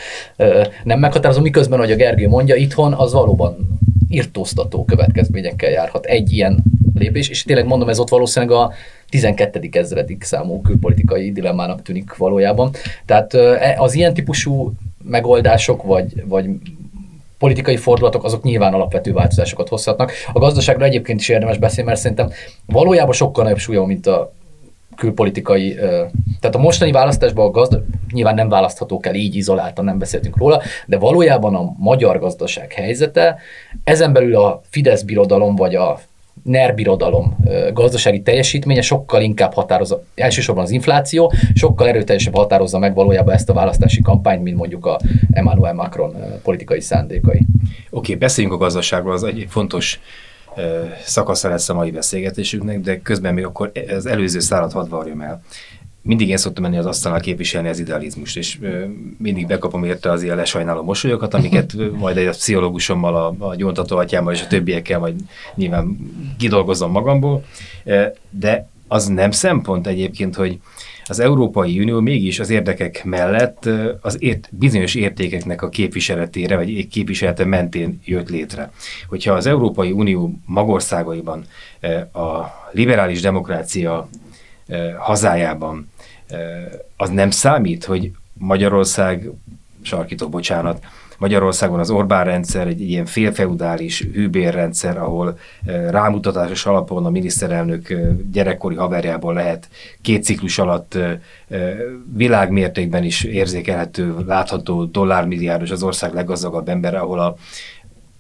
nem meghatározó, miközben, hogy a Gergő mondja, itthon az valóban irtóztató következményekkel járhat egy ilyen lépés, és tényleg mondom, ez ott valószínűleg a 12. ezredik számú külpolitikai dilemmának tűnik valójában. Tehát e, az ilyen típusú megoldások, vagy, vagy politikai fordulatok, azok nyilván alapvető változásokat hozhatnak. A gazdaságra egyébként is érdemes beszélni, mert szerintem valójában sokkal nagyobb súlya, mint a külpolitikai, tehát a mostani választásban a gazda, nyilván nem választhatók el így izoláltan, nem beszéltünk róla, de valójában a magyar gazdaság helyzete, ezen belül a Fidesz birodalom vagy a NER birodalom gazdasági teljesítménye sokkal inkább határozza, elsősorban az infláció, sokkal erőteljesebb határozza meg valójában ezt a választási kampányt, mint mondjuk a Emmanuel Macron politikai szándékai. Oké, okay, beszéljünk a gazdaságról, az egy fontos szakasza lesz a mai beszélgetésünknek, de közben még akkor az előző szállat hadd varjam el. Mindig én szoktam menni az asztalnál képviselni az idealizmust, és mindig bekapom érte az ilyen lesajnáló mosolyokat, amiket majd egy pszichológusommal, a, a gyóntató atyámmal és a többiekkel majd nyilván kidolgozom magamból, de az nem szempont egyébként, hogy az Európai Unió mégis az érdekek mellett az ért, bizonyos értékeknek a képviseletére, vagy képviselete mentén jött létre. Hogyha az Európai Unió magországaiban a liberális demokrácia hazájában az nem számít, hogy Magyarország, sarkító bocsánat, Magyarországon az Orbán rendszer egy ilyen félfeudális hűbérrendszer, ahol rámutatásos alapon a miniszterelnök gyerekkori haverjából lehet két ciklus alatt világmértékben is érzékelhető, látható dollármilliárdos az ország leggazdagabb ember, ahol a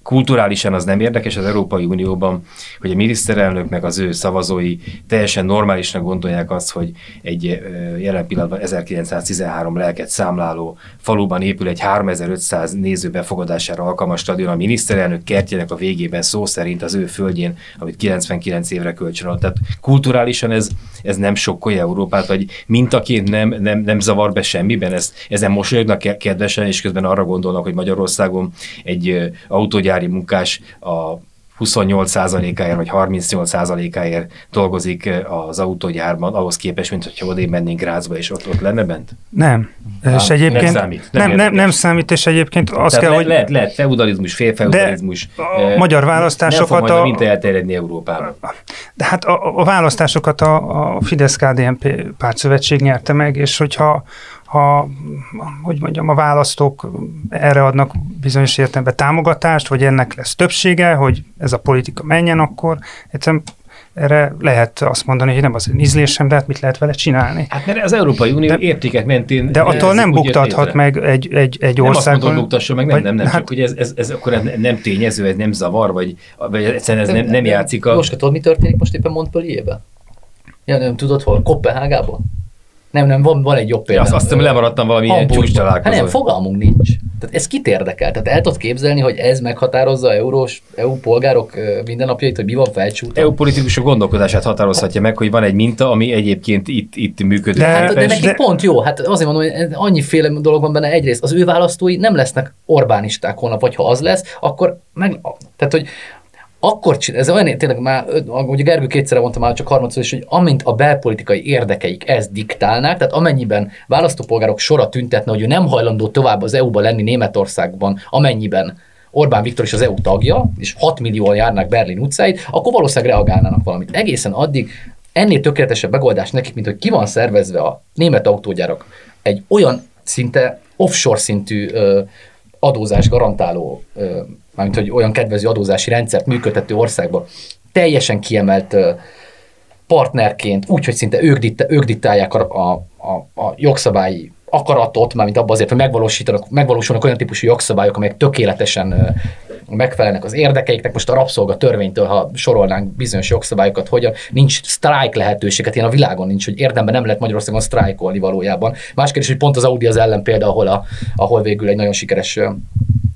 kulturálisan az nem érdekes az Európai Unióban, hogy a miniszterelnök meg az ő szavazói teljesen normálisnak gondolják azt, hogy egy jelen pillanatban 1913 lelket számláló faluban épül egy 3500 néző befogadására alkalmas stadion, a miniszterelnök kertjének a végében szó szerint az ő földjén, amit 99 évre kölcsön Tehát kulturálisan ez, ez nem sokkolja Európát, vagy mintaként nem, nem, nem zavar be semmiben, ez, ezen mosolyognak kedvesen, és közben arra gondolnak, hogy Magyarországon egy autógyár gyári munkás a 28%-áért vagy 38%-áért dolgozik az autógyárban, ahhoz képest, mint hogyha odébb mennénk Grácsba, és ott, ott lenne bent? Nem. Há, és egyébként nem számít. Nem, nem, nem, nem számít, és egyébként az Tehát kell, le, hogy... Lehet, lehet feudalizmus, félfeudalizmus. A magyar választásokat... Nem fog majd a, elterjedni Európában. De hát a, a választásokat a, a Fidesz-KDNP pártszövetség nyerte meg, és hogyha ha, hogy mondjam, a választók erre adnak bizonyos értelemben támogatást, vagy ennek lesz többsége, hogy ez a politika menjen, akkor egyszerűen erre lehet azt mondani, hogy nem az ízlésem, de hát mit lehet vele csinálni. Hát mert az Európai Unió de, értékek mentén... De attól nem buktathat meg egy, egy, egy nem országon... Nem azt buktasson meg, nem, nem, nem, hát, csak hogy ez, ez, ez akkor nem tényező, ez nem zavar, vagy, vagy egyszerűen ez nem, nem játszik a... Most tudod, mi történik most éppen Montpellierben? Ja, nem tudod hol? Kopenhágában? Nem, nem, van, van egy jobb példa. Ja, azt, azt hiszem lemaradtam valami ilyen csúcs találkozó. Hát nem, fogalmunk nincs. Tehát ez kit érdekel? Tehát el tudod képzelni, hogy ez meghatározza eurós, EU polgárok mindennapjait, hogy mi van felcsúton? EU politikusok gondolkodását határozhatja meg, hogy van egy minta, ami egyébként itt, itt működik. De, hát, de neki de... pont jó. Hát azért mondom, hogy annyiféle dolog van benne. Egyrészt az ő választói nem lesznek Orbánisták holnap, vagy ha az lesz, akkor meg, tehát, hogy akkor csinál, ez olyan tényleg már, ugye Gergő kétszer mondta már csak harmadszor is, hogy amint a belpolitikai érdekeik ezt diktálnák, tehát amennyiben választópolgárok sora tüntetne, hogy ő nem hajlandó tovább az EU-ba lenni Németországban, amennyiben Orbán Viktor is az EU tagja, és 6 millióan járnak Berlin utcáit, akkor valószínűleg reagálnának valamit. Egészen addig ennél tökéletesebb megoldás nekik, mint hogy ki van szervezve a német autógyárak egy olyan szinte offshore szintű ö, adózás garantáló mármint hogy olyan kedvező adózási rendszert működtető országban teljesen kiemelt partnerként, úgyhogy szinte ők, ditta, ők diktálják a, a, a, a jogszabályi akaratot, mármint abban azért, hogy megvalósítanak, megvalósulnak olyan típusú jogszabályok, amelyek tökéletesen megfelelnek az érdekeiknek. Most a rabszolga törvénytől, ha sorolnánk bizonyos jogszabályokat, hogy nincs sztrájk lehetőséget, ilyen a világon nincs, hogy érdemben nem lehet Magyarországon sztrájkolni valójában. Más kérdés, hogy pont az Audi az ellen példa, ahol, a, ahol végül egy nagyon sikeres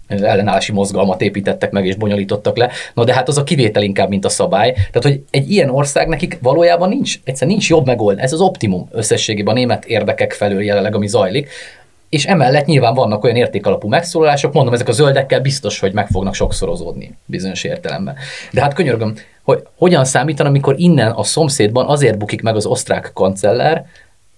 ellenállási mozgalmat építettek meg és bonyolítottak le. Na de hát az a kivétel inkább, mint a szabály. Tehát, hogy egy ilyen ország nekik valójában nincs, egyszerűen nincs jobb megoldás. Ez az optimum összességében a német érdekek felől jelenleg, ami zajlik. És emellett nyilván vannak olyan értékalapú megszólalások, mondom, ezek a zöldekkel biztos, hogy meg fognak sokszorozódni bizonyos értelemben. De hát könyörgöm, hogy hogyan számítan, amikor innen a szomszédban azért bukik meg az osztrák kancellár,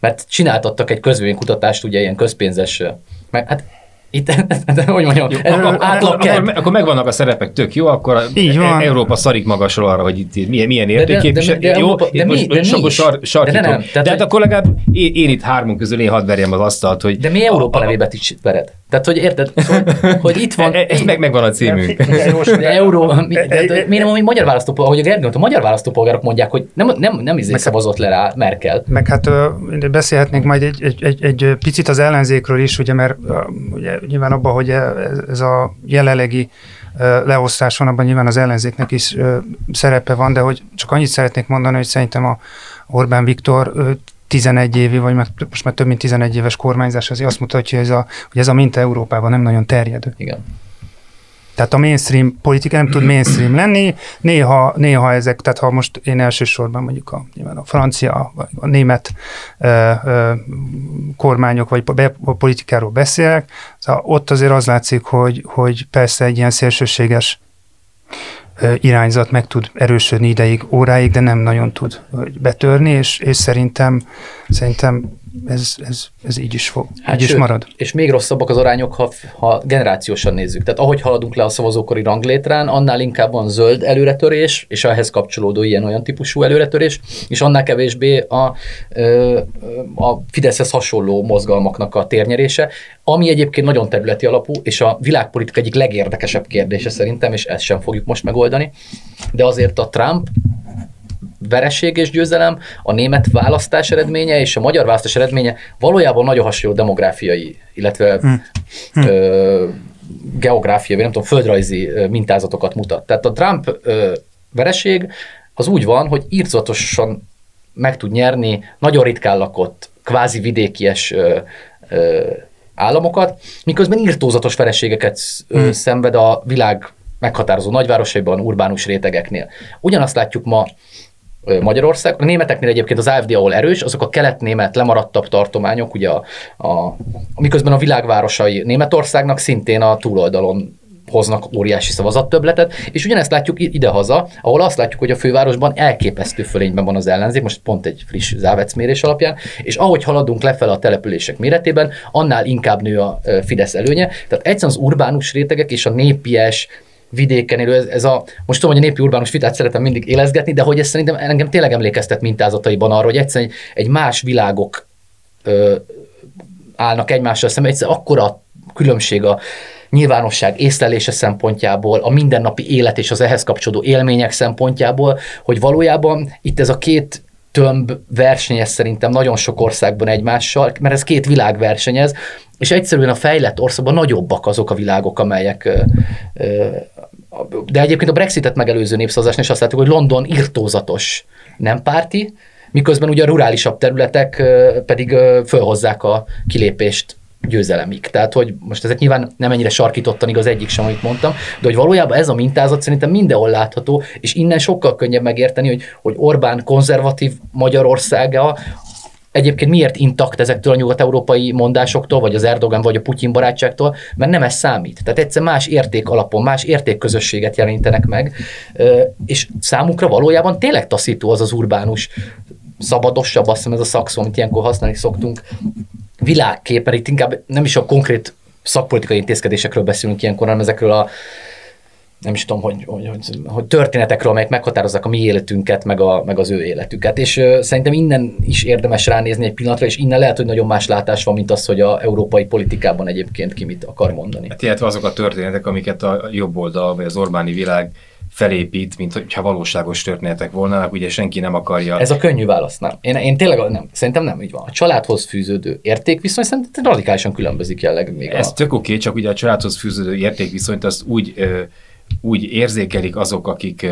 mert csináltattak egy közvéleménykutatást, ugye ilyen közpénzes, meg hát itt, de hogy mondjam, jó, akkor, átlag akkor, akkor megvannak a szerepek, tök jó, akkor Így van. Európa szarik magasról arra, hogy itt milyen, milyen értékképvisel. De, de, de, jó, Európa, de, most, mi, de most sar, de, de, nem, tehát, de hát akkor legalább én, én, itt hármunk közül én hadd verjem az asztalt, hogy... De mi Európa a, nevében is vered? Tehát, hogy érted, hogy, hogy itt van... E, ez meg megvan a címünk. Euró, mi, de, miért nem a magyar választópolgárok, ahogy a Gergő, a magyar választópolgárok mondják, hogy nem, nem, nem izé szavazott le rá Merkel. Meg hát beszélhetnénk majd egy, egy, egy, egy picit az ellenzékről is, ugye, mert ugye, nyilván abban, hogy ez a jelenlegi leosztás van, abban nyilván az ellenzéknek is szerepe van, de hogy csak annyit szeretnék mondani, hogy szerintem a Orbán Viktor 11 évi, vagy most már több mint 11 éves kormányzás azért azt mutatja, hogy ez a, hogy ez a minta Európában nem nagyon terjedő. Igen. Tehát a mainstream politika nem tud mainstream lenni, néha, néha ezek, tehát ha most én elsősorban mondjuk a, nyilván a francia, vagy a német ö, ö, kormányok, vagy a politikáról beszélek, szóval ott azért az látszik, hogy, hogy persze egy ilyen szélsőséges irányzat meg tud erősödni ideig, óráig, de nem nagyon tud betörni, és, és szerintem, szerintem ez, ez, ez így is, fog, Hát így is sőt, marad. És még rosszabbak az arányok, ha, ha generációsan nézzük. Tehát ahogy haladunk le a szavazókori ranglétrán, annál inkább van zöld előretörés, és ehhez kapcsolódó ilyen-olyan típusú előretörés, és annál kevésbé a, a Fideszhez hasonló mozgalmaknak a térnyerése, ami egyébként nagyon területi alapú, és a világpolitika egyik legérdekesebb kérdése szerintem, és ezt sem fogjuk most megoldani. De azért a Trump vereség és győzelem, a német választás eredménye és a magyar választás eredménye valójában nagyon hasonló demográfiai, illetve Hmm. ö, geográfiai, vagy nem tudom, földrajzi mintázatokat mutat. Tehát a Trump ö, vereség az úgy van, hogy írtozatosan meg tud nyerni nagyon ritkán lakott, kvázi vidékies ö, ö, államokat, miközben írtózatos vereségeket Hmm. szenved a világ meghatározó nagyvárosaiban, urbánus rétegeknél. Ugyanazt látjuk ma Magyarország. A németeknél egyébként az AFD, ahol erős, azok a kelet-német lemaradtabb tartományok, ugye a, a, miközben a világvárosai Németországnak szintén a túloldalon hoznak óriási szavazattöbletet, és ugyanezt látjuk idehaza, ahol azt látjuk, hogy a fővárosban elképesztő fölényben van az ellenzék, most pont egy friss Závec mérés alapján, és ahogy haladunk lefelé a települések méretében, annál inkább nő a Fidesz előnye. Tehát egyszerűen az urbánus rétegek és a népies, vidéken élő, ez, ez a, most tudom, hogy a népi urbánus vitát szeretem mindig élezgetni, de hogy ez szerintem engem tényleg emlékeztet mintázataiban arra, hogy egyszerűen egy, egy más világok ö, állnak egymással szemben, egyszerűen akkora különbség a nyilvánosság észlelése szempontjából, a mindennapi élet és az ehhez kapcsolódó élmények szempontjából, hogy valójában itt ez a két tömb versenyez szerintem nagyon sok országban egymással, mert ez két világ versenyez, és egyszerűen a fejlett országban nagyobbak azok a világok, amelyek de egyébként a Brexitet megelőző népszavazásnál is azt látjuk, hogy London irtózatos nem párti, miközben ugye a rurálisabb területek pedig fölhozzák a kilépést győzelemig. Tehát, hogy most ezek nyilván nem ennyire sarkítottan igaz egyik sem, amit mondtam, de hogy valójában ez a mintázat szerintem mindenhol látható, és innen sokkal könnyebb megérteni, hogy, hogy Orbán konzervatív Magyarországa egyébként miért intakt ezektől a nyugat-európai mondásoktól, vagy az Erdogan, vagy a Putyin barátságtól, mert nem ez számít. Tehát egyszer más érték alapon, más értékközösséget jelenítenek meg, és számukra valójában tényleg taszító az az urbánus, szabadosabb, azt hiszem ez a szakszó, amit ilyenkor használni szoktunk, világkép, mert itt inkább nem is a konkrét szakpolitikai intézkedésekről beszélünk ilyenkor, hanem ezekről a nem is tudom, hogy, hogy, hogy, hogy történetekről, amelyek meghatározzák a mi életünket, meg, a, meg az ő életüket. És ö, szerintem innen is érdemes ránézni egy pillanatra, és innen lehet, hogy nagyon más látás van, mint az, hogy a európai politikában egyébként ki mit akar mondani. Hát illetve azok a történetek, amiket a jobb oldal, vagy az Orbáni világ felépít, mint hogyha valóságos történetek volnának, ugye senki nem akarja. Ez a könnyű válasz, nem. Én, én tényleg nem, szerintem nem így van. A családhoz fűződő értékviszony szerintem radikálisan különbözik jelleg még Ez a... tök oké, csak ugye a családhoz fűződő értékviszonyt azt úgy, ö, úgy érzékelik azok, akik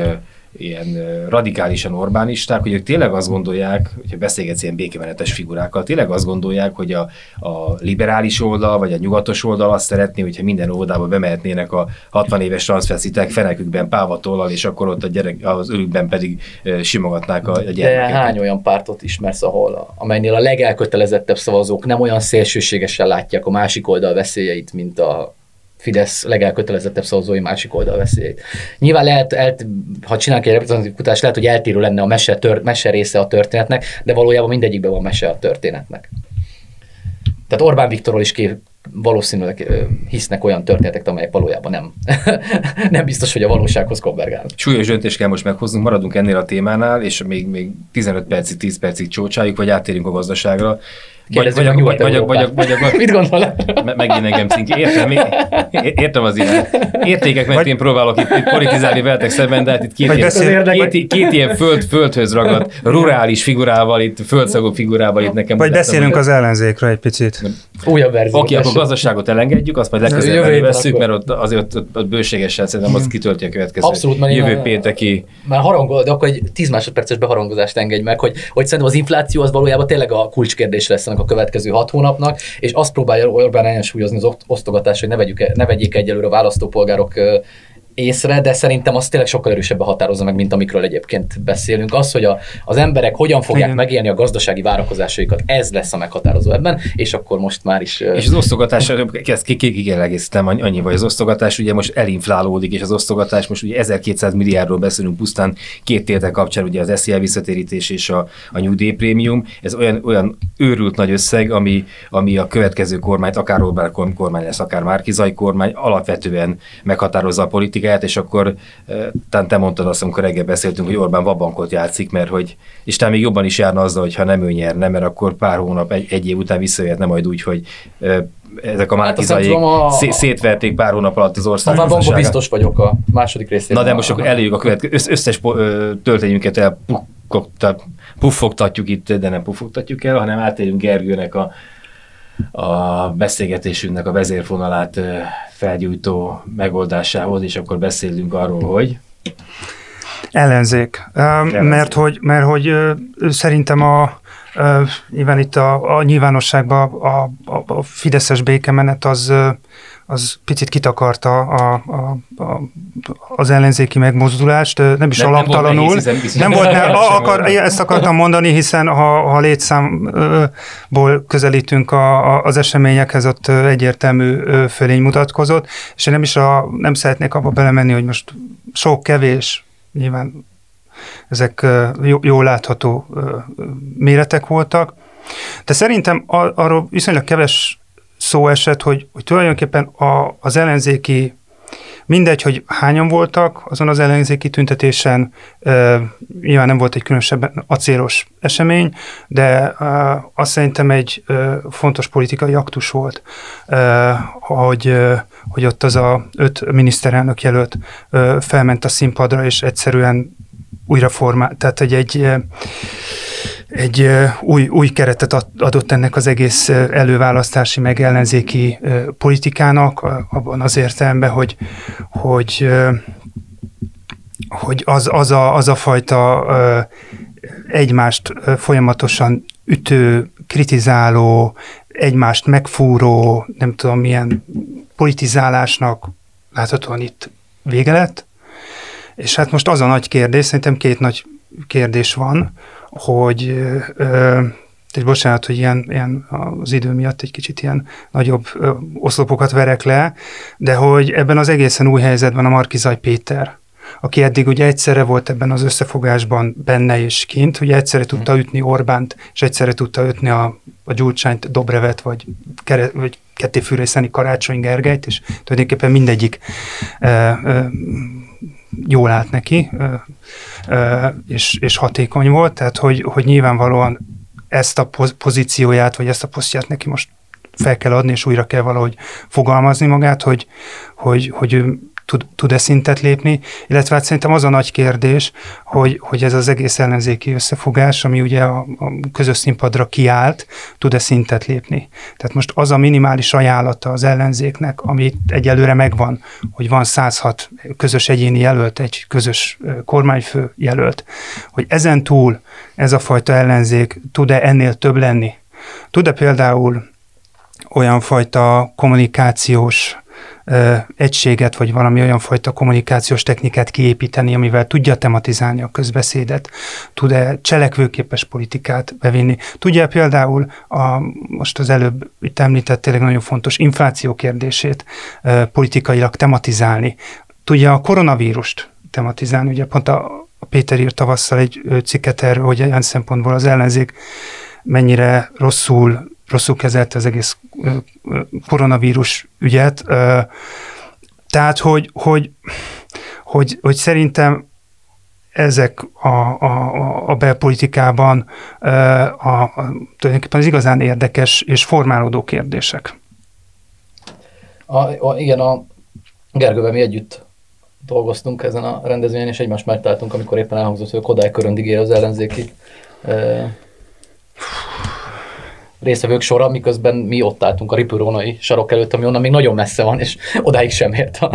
ilyen radikálisan Orbánisták, hogy ők tényleg azt gondolják, hogyha beszélgetsz ilyen békemenetes figurákkal, tényleg azt gondolják, hogy a, a liberális oldal, vagy a nyugatos oldal azt szeretné, hogyha minden óvodába bemehetnének a 60 éves transvestitek fenekükben pávatollal, és akkor ott a gyerek, az ölükben pedig simogatnák a, a De gyermekeket. hány olyan pártot ismersz, ahol, a- amelynél a legelkötelezettebb szavazók nem olyan szélsőségesen látják a másik oldal veszélyeit, mint a Fidesz legelkötelezettebb szavazói másik oldal veszélyeit. Nyilván lehet, el, ha csinálunk egy reprezentatív kutatást, lehet, hogy eltérő lenne a mese, tör, mese része a történetnek, de valójában mindegyikben van mese a történetnek. Tehát Orbán Viktorról is ké, valószínűleg hisznek olyan történetek, amelyek valójában nem, nem biztos, hogy a valósághoz konvergálnak. Súlyos döntést kell most meghoznunk, maradunk ennél a témánál, és még, még 15 percig, 10 percig csócsáljuk, vagy áttérünk a gazdaságra. Kérdezzük vagy, vagy, vagy, vagy, vagy, vagy, Mit gondol? Me- megint engem cink. Értem, értem az irány. Értékek mentén Vagy- próbálok itt, itt politizálni veletek szemben, de hát itt két, ilyen, beszél- két, két, ilyen föld, földhöz ragadt, rurális figurával, itt földszagú figurával itt nekem. Vagy beszélünk az ellenzékről egy picit. Újabb verzió. Oké, akkor gazdaságot elengedjük, azt majd legközelebb elővesszük, mert ott azért ott, ott, ott bőségesen szerintem az kitölti a következő Abszolút, mert jövő a- pénteki Már harangol, de akkor egy 10 másodperces beharangozást engedj meg, hogy, hogy szerintem az infláció az valójában tényleg a kulcskérdés lesz a következő hat hónapnak, és azt próbálja Orbán ellensúlyozni az osztogatás, hogy ne, vegyük, ne vegyék egyelőre a választópolgárok észre, de szerintem az tényleg sokkal erősebben határozza meg, mint amikről egyébként beszélünk. Az, hogy a, az emberek hogyan fogják Igen. megélni a gazdasági várakozásaikat, ez lesz a meghatározó ebben, és akkor most már is... És az osztogatás, ezt ki, ki, ki kell egészítem annyi, vagy az osztogatás ugye most elinflálódik, és az osztogatás most ugye 1200 milliárdról beszélünk pusztán két tétel kapcsán, ugye az SZIA visszatérítés és a, a nyugdíjprémium. Ez olyan, olyan őrült nagy összeg, ami, ami a következő kormányt, akár Orbán kormány lesz, akár Márkizai kormány, alapvetően meghatározza a politikát, és akkor talán te mondtad azt, amikor reggel beszéltünk, hogy Orbán vabankot játszik, mert hogy, és talán még jobban is járna azzal, hogyha nem ő nyerne, mert akkor pár hónap, egy, egy év után visszajöhetne majd úgy, hogy ezek a Hát márkizai tudom, a- szé- szétverték pár hónap alatt az ország. Abban abban biztos vagyok a második részében. Na de most akkor előjük a következő, össz- összes töltényünket elpuffogtat- puffogtatjuk itt, de nem puffogtatjuk el, hanem átérünk Gergőnek a, a beszélgetésünknek a vezérfonalát felgyújtó megoldásához, és akkor beszélünk arról, hogy Ellenzék. Ellenzék. Mert hogy, mert hogy szerintem a, nyilván itt a, a nyilvánosságban a, a, a fideszes békemenet az, az picit kitakarta a, a, a, az ellenzéki megmozdulást, nem is Nem- nem volt alaptalanul. nehéz, nem volt, ne, a, akar, ezt akartam mondani, hiszen ha, ha létszámból közelítünk a, a, az eseményekhez, ott egyértelmű fölény mutatkozott, és én nem is a, nem szeretnék abba belemenni, hogy most sok, kevés, nyilván ezek jó- jól látható méretek voltak, de szerintem arról viszonylag keves szó esett, hogy, hogy tulajdonképpen a, az ellenzéki, mindegy, hogy hányan voltak azon az ellenzéki tüntetésen, ö, nyilván nem volt egy különösebben acélos esemény, de ö, azt szerintem egy ö, fontos politikai aktus volt, ö, hogy, ö, hogy ott az a öt miniszterelnök jelölt ö, felment a színpadra, és egyszerűen újra formál, tehát egy, egy, egy új, új keretet ad- adott ennek az egész előválasztási meg ellenzéki politikának, abban az értelemben, hogy, hogy, hogy az, az, a, az a fajta egymást folyamatosan ütő, kritizáló, egymást megfúró, nem tudom milyen politizálásnak láthatóan itt vége lett. És hát most az a nagy kérdés, szerintem két nagy kérdés van, hogy ö, és bocsánat, hogy ilyen, ilyen az idő miatt egy kicsit ilyen nagyobb ö, oszlopokat verek le, de hogy ebben az egészen új helyzetben a Markizaj Péter, aki eddig ugye egyszerre volt ebben az összefogásban benne és kint, hogy egyszerre tudta ütni Orbánt, és egyszerre tudta ütni a, a Gyurcsányt, Dobrevet, vagy, kere, vagy kettéfűrészeni Karácsony Gergelyt, és tulajdonképpen mindegyik ö, ö, jól állt neki, és, és hatékony volt, tehát hogy, hogy nyilvánvalóan ezt a poz- pozícióját, vagy ezt a posztját neki most fel kell adni, és újra kell valahogy fogalmazni magát, hogy, hogy, hogy ő tud, tud-e szintet lépni, illetve hát szerintem az a nagy kérdés, hogy, hogy ez az egész ellenzéki összefogás, ami ugye a, a közös színpadra kiállt, tud-e szintet lépni. Tehát most az a minimális ajánlata az ellenzéknek, ami egyelőre megvan, hogy van 106 közös egyéni jelölt, egy közös kormányfő jelölt, hogy ezen túl ez a fajta ellenzék tud-e ennél több lenni? Tud-e például olyan fajta kommunikációs ö, egységet, vagy valami olyan fajta kommunikációs technikát kiépíteni, amivel tudja tematizálni a közbeszédet, tud-e cselekvőképes politikát bevinni. Tudja például a, most az előbb itt említett tényleg nagyon fontos infláció kérdését ö, politikailag tematizálni. Tudja a koronavírust tematizálni, ugye pont a, a Péter írt tavasszal egy cikket erről, hogy ilyen szempontból az ellenzék mennyire rosszul, rosszul kezelte az egész koronavírus ügyet. Tehát, hogy, hogy, hogy, hogy szerintem ezek a, a, a belpolitikában a, a, tulajdonképpen az igazán érdekes és formálódó kérdések. A, a, igen, a Gergővel mi együtt dolgoztunk ezen a rendezvényen, és egymást megtaláltunk, amikor éppen elhangzott, hogy a Kodály köröndig él az ellenzéki e, részvevők sora, miközben mi ott álltunk a Ripurónai sarok előtt, ami onnan még nagyon messze van, és odáig sem ért a,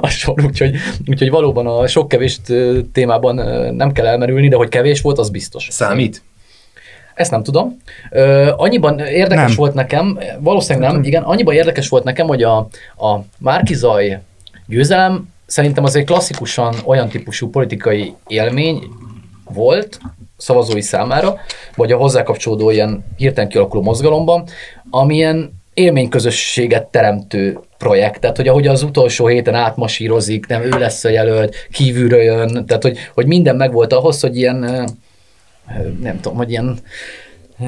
a sor, úgyhogy, úgyhogy valóban a sok kevés témában nem kell elmerülni, de hogy kevés volt, az biztos. Számít? Ezt nem tudom. Ö, annyiban érdekes Nem. volt nekem, valószínűleg nem, igen, annyiban érdekes volt nekem, hogy a, a Márkizaj győzelem szerintem az egy klasszikusan olyan típusú politikai élmény volt szavazói számára, vagy a hozzá kapcsolódó ilyen hirtelen kialakuló mozgalomban, amilyen élményközösséget teremtő projekt, tehát hogy ahogy az utolsó héten átmasírozik, nem ő lesz a jelölt, kívülről jön, tehát hogy, hogy minden megvolt ahhoz, hogy ilyen, nem tudom, hogy ilyen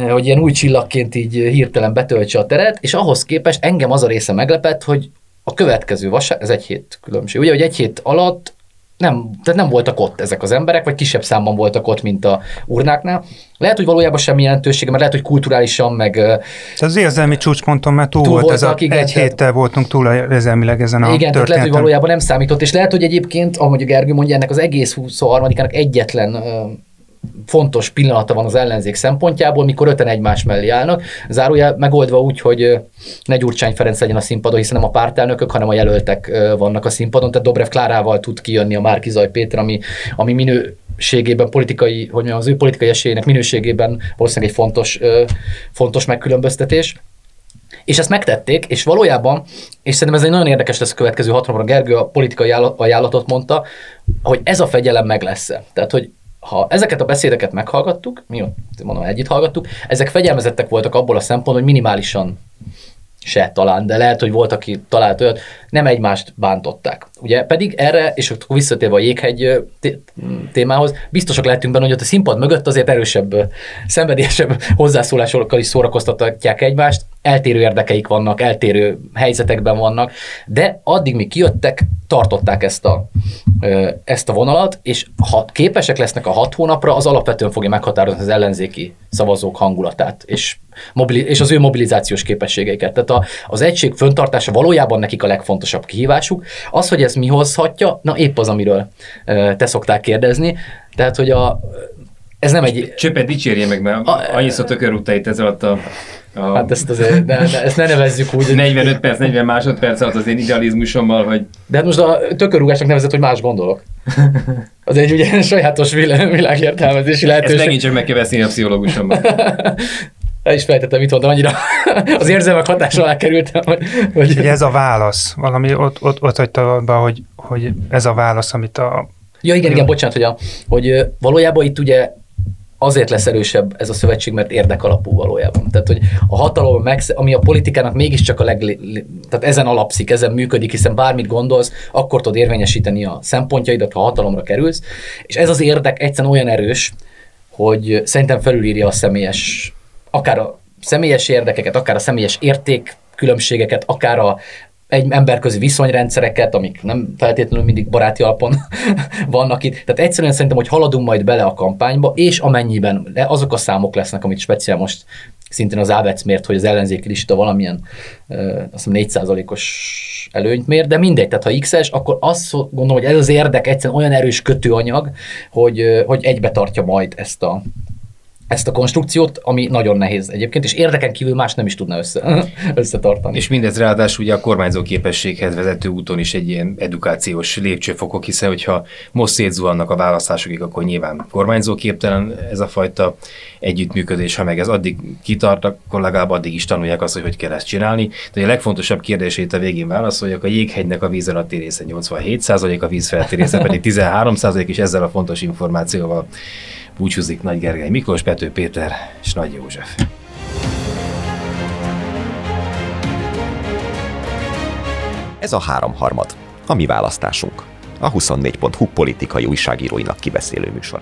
hogy ilyen új csillagként így hirtelen betöltse a teret, és ahhoz képest engem az a része meglepett, hogy a következő vasárnap, ez egy hét különbség, ugye, hogy egy hét alatt nem, tehát nem voltak ott ezek az emberek, vagy kisebb számban voltak ott, mint a urnáknál. Lehet, hogy valójában semmi jelentősége, mert lehet, hogy kulturálisan, meg... Ez az érzelmi csúcsponton, mert túl, túl volt voltak, ez a, igen, egy héttel voltunk túl érzelmileg ezen a Igen, tehát lehet, hogy valójában nem számított, és lehet, hogy egyébként, ahogy a Gergő mondja, ennek az egész 23-ának egyetlen fontos pillanata van az ellenzék szempontjából, mikor öten egymás mellé állnak. Zárójel megoldva úgy, hogy ne Gyurcsány Ferenc legyen a színpadon, hiszen nem a pártelnökök, hanem a jelöltek vannak a színpadon, tehát Dobrev Klárával tud kijönni a Márkizaj Péter, ami, ami minő minőségében, politikai, hogy mondjam, az ő politikai esélyének minőségében valószínűleg egy fontos, fontos megkülönböztetés. És ezt megtették, és valójában, és szerintem ez egy nagyon érdekes lesz a következő hat Gergő a politikai ajánlatot mondta, hogy ez a fegyelem meg lesz. Tehát, hogy ha ezeket a beszédeket meghallgattuk, mi mondom, együtt hallgattuk, ezek fegyelmezettek voltak abból a szempontból, hogy minimálisan se talán, de lehet, hogy volt, aki talált olyat, nem egymást bántották. Ugye pedig erre, és akkor visszatérve a jéghegy témához, biztosak lehetünk benne, hogy ott a színpad mögött azért erősebb, szenvedélyesebb hozzászólásokkal is szórakoztatják egymást, eltérő érdekeik vannak, eltérő helyzetekben vannak, de addig, mi kijöttek, tartották ezt a, ezt a vonalat, és ha képesek lesznek a hat hónapra, az alapvetően fogja meghatározni az ellenzéki szavazók hangulatát, és, mobili- és az ő mobilizációs képességeiket. Tehát a, az egység föntartása valójában nekik a legfontosabb kihívásuk. Az, hogy ez mi hozhatja, na épp az, amiről te szoktál kérdezni. Tehát, hogy a, ez nem egy... Csöpet dicsérje meg, mert annyiszor tökörúttait ez alatt a a... Hát ezt azért, de, de ezt ne nevezzük úgy. 45 perc, 40 másodperc alatt az én idealizmusommal, hogy... De hát most a tökörúgásnak nevezett, hogy más gondolok. Az egy ugye sajátos világértelmezési lehetőség. Ezt megint csak meg kell veszni a pszichológusomban. El is fejtettem, mit mondtam, annyira az érzelmek hatás alá kerültem, hogy... hogy... ez a válasz, valami ott, ott, ott hagyta abba, hogy, hogy ez a válasz, amit a... Ja, igen, igen, bocsánat, hogy, a, hogy valójában itt ugye azért lesz erősebb ez a szövetség, mert érdekalapú valójában. Tehát, hogy a hatalom, ami a politikának mégiscsak a leg, tehát ezen alapszik, ezen működik, hiszen bármit gondolsz, akkor tudod érvényesíteni a szempontjaidat, ha hatalomra kerülsz, és ez az érdek egyszerűen olyan erős, hogy szerintem felülírja a személyes, akár a személyes érdekeket, akár a személyes érték különbségeket, akár a egy emberközi viszonyrendszereket, amik nem feltétlenül mindig baráti alapon vannak itt. Tehát egyszerűen szerintem, hogy haladunk majd bele a kampányba, és amennyiben azok a számok lesznek, amit speciál most szintén az Ávec mért, hogy az ellenzéki lista valamilyen azt hiszem 4%-os előnyt mér, de mindegy, tehát ha X-es, akkor azt gondolom, hogy ez az érdek egyszerűen olyan erős kötőanyag, hogy, hogy egybe tartja majd ezt a, ezt a konstrukciót, ami nagyon nehéz egyébként, és érdeken kívül más nem is tudna össze, összetartani. És mindez ráadásul ugye a kormányzó képességhez vezető úton is egy ilyen edukációs lépcsőfokok, hiszen hogyha most szétzuhannak a választásokig, akkor nyilván kormányzó képtelen ez a fajta együttműködés, ha meg ez addig kitart, akkor legalább addig is tanulják azt, hogy hogy kell ezt csinálni. De a legfontosabb kérdését a végén válaszoljak, a jéghegynek a víz alatti része 87% a víz része pedig 13 és ezzel a fontos információval Búcsúzik Nagy Gergely Miklós, Pető Péter és Nagy József. Ez a háromharmad, a mi választásunk. A 24.hu politikai újságíróinak kibeszélő műsor.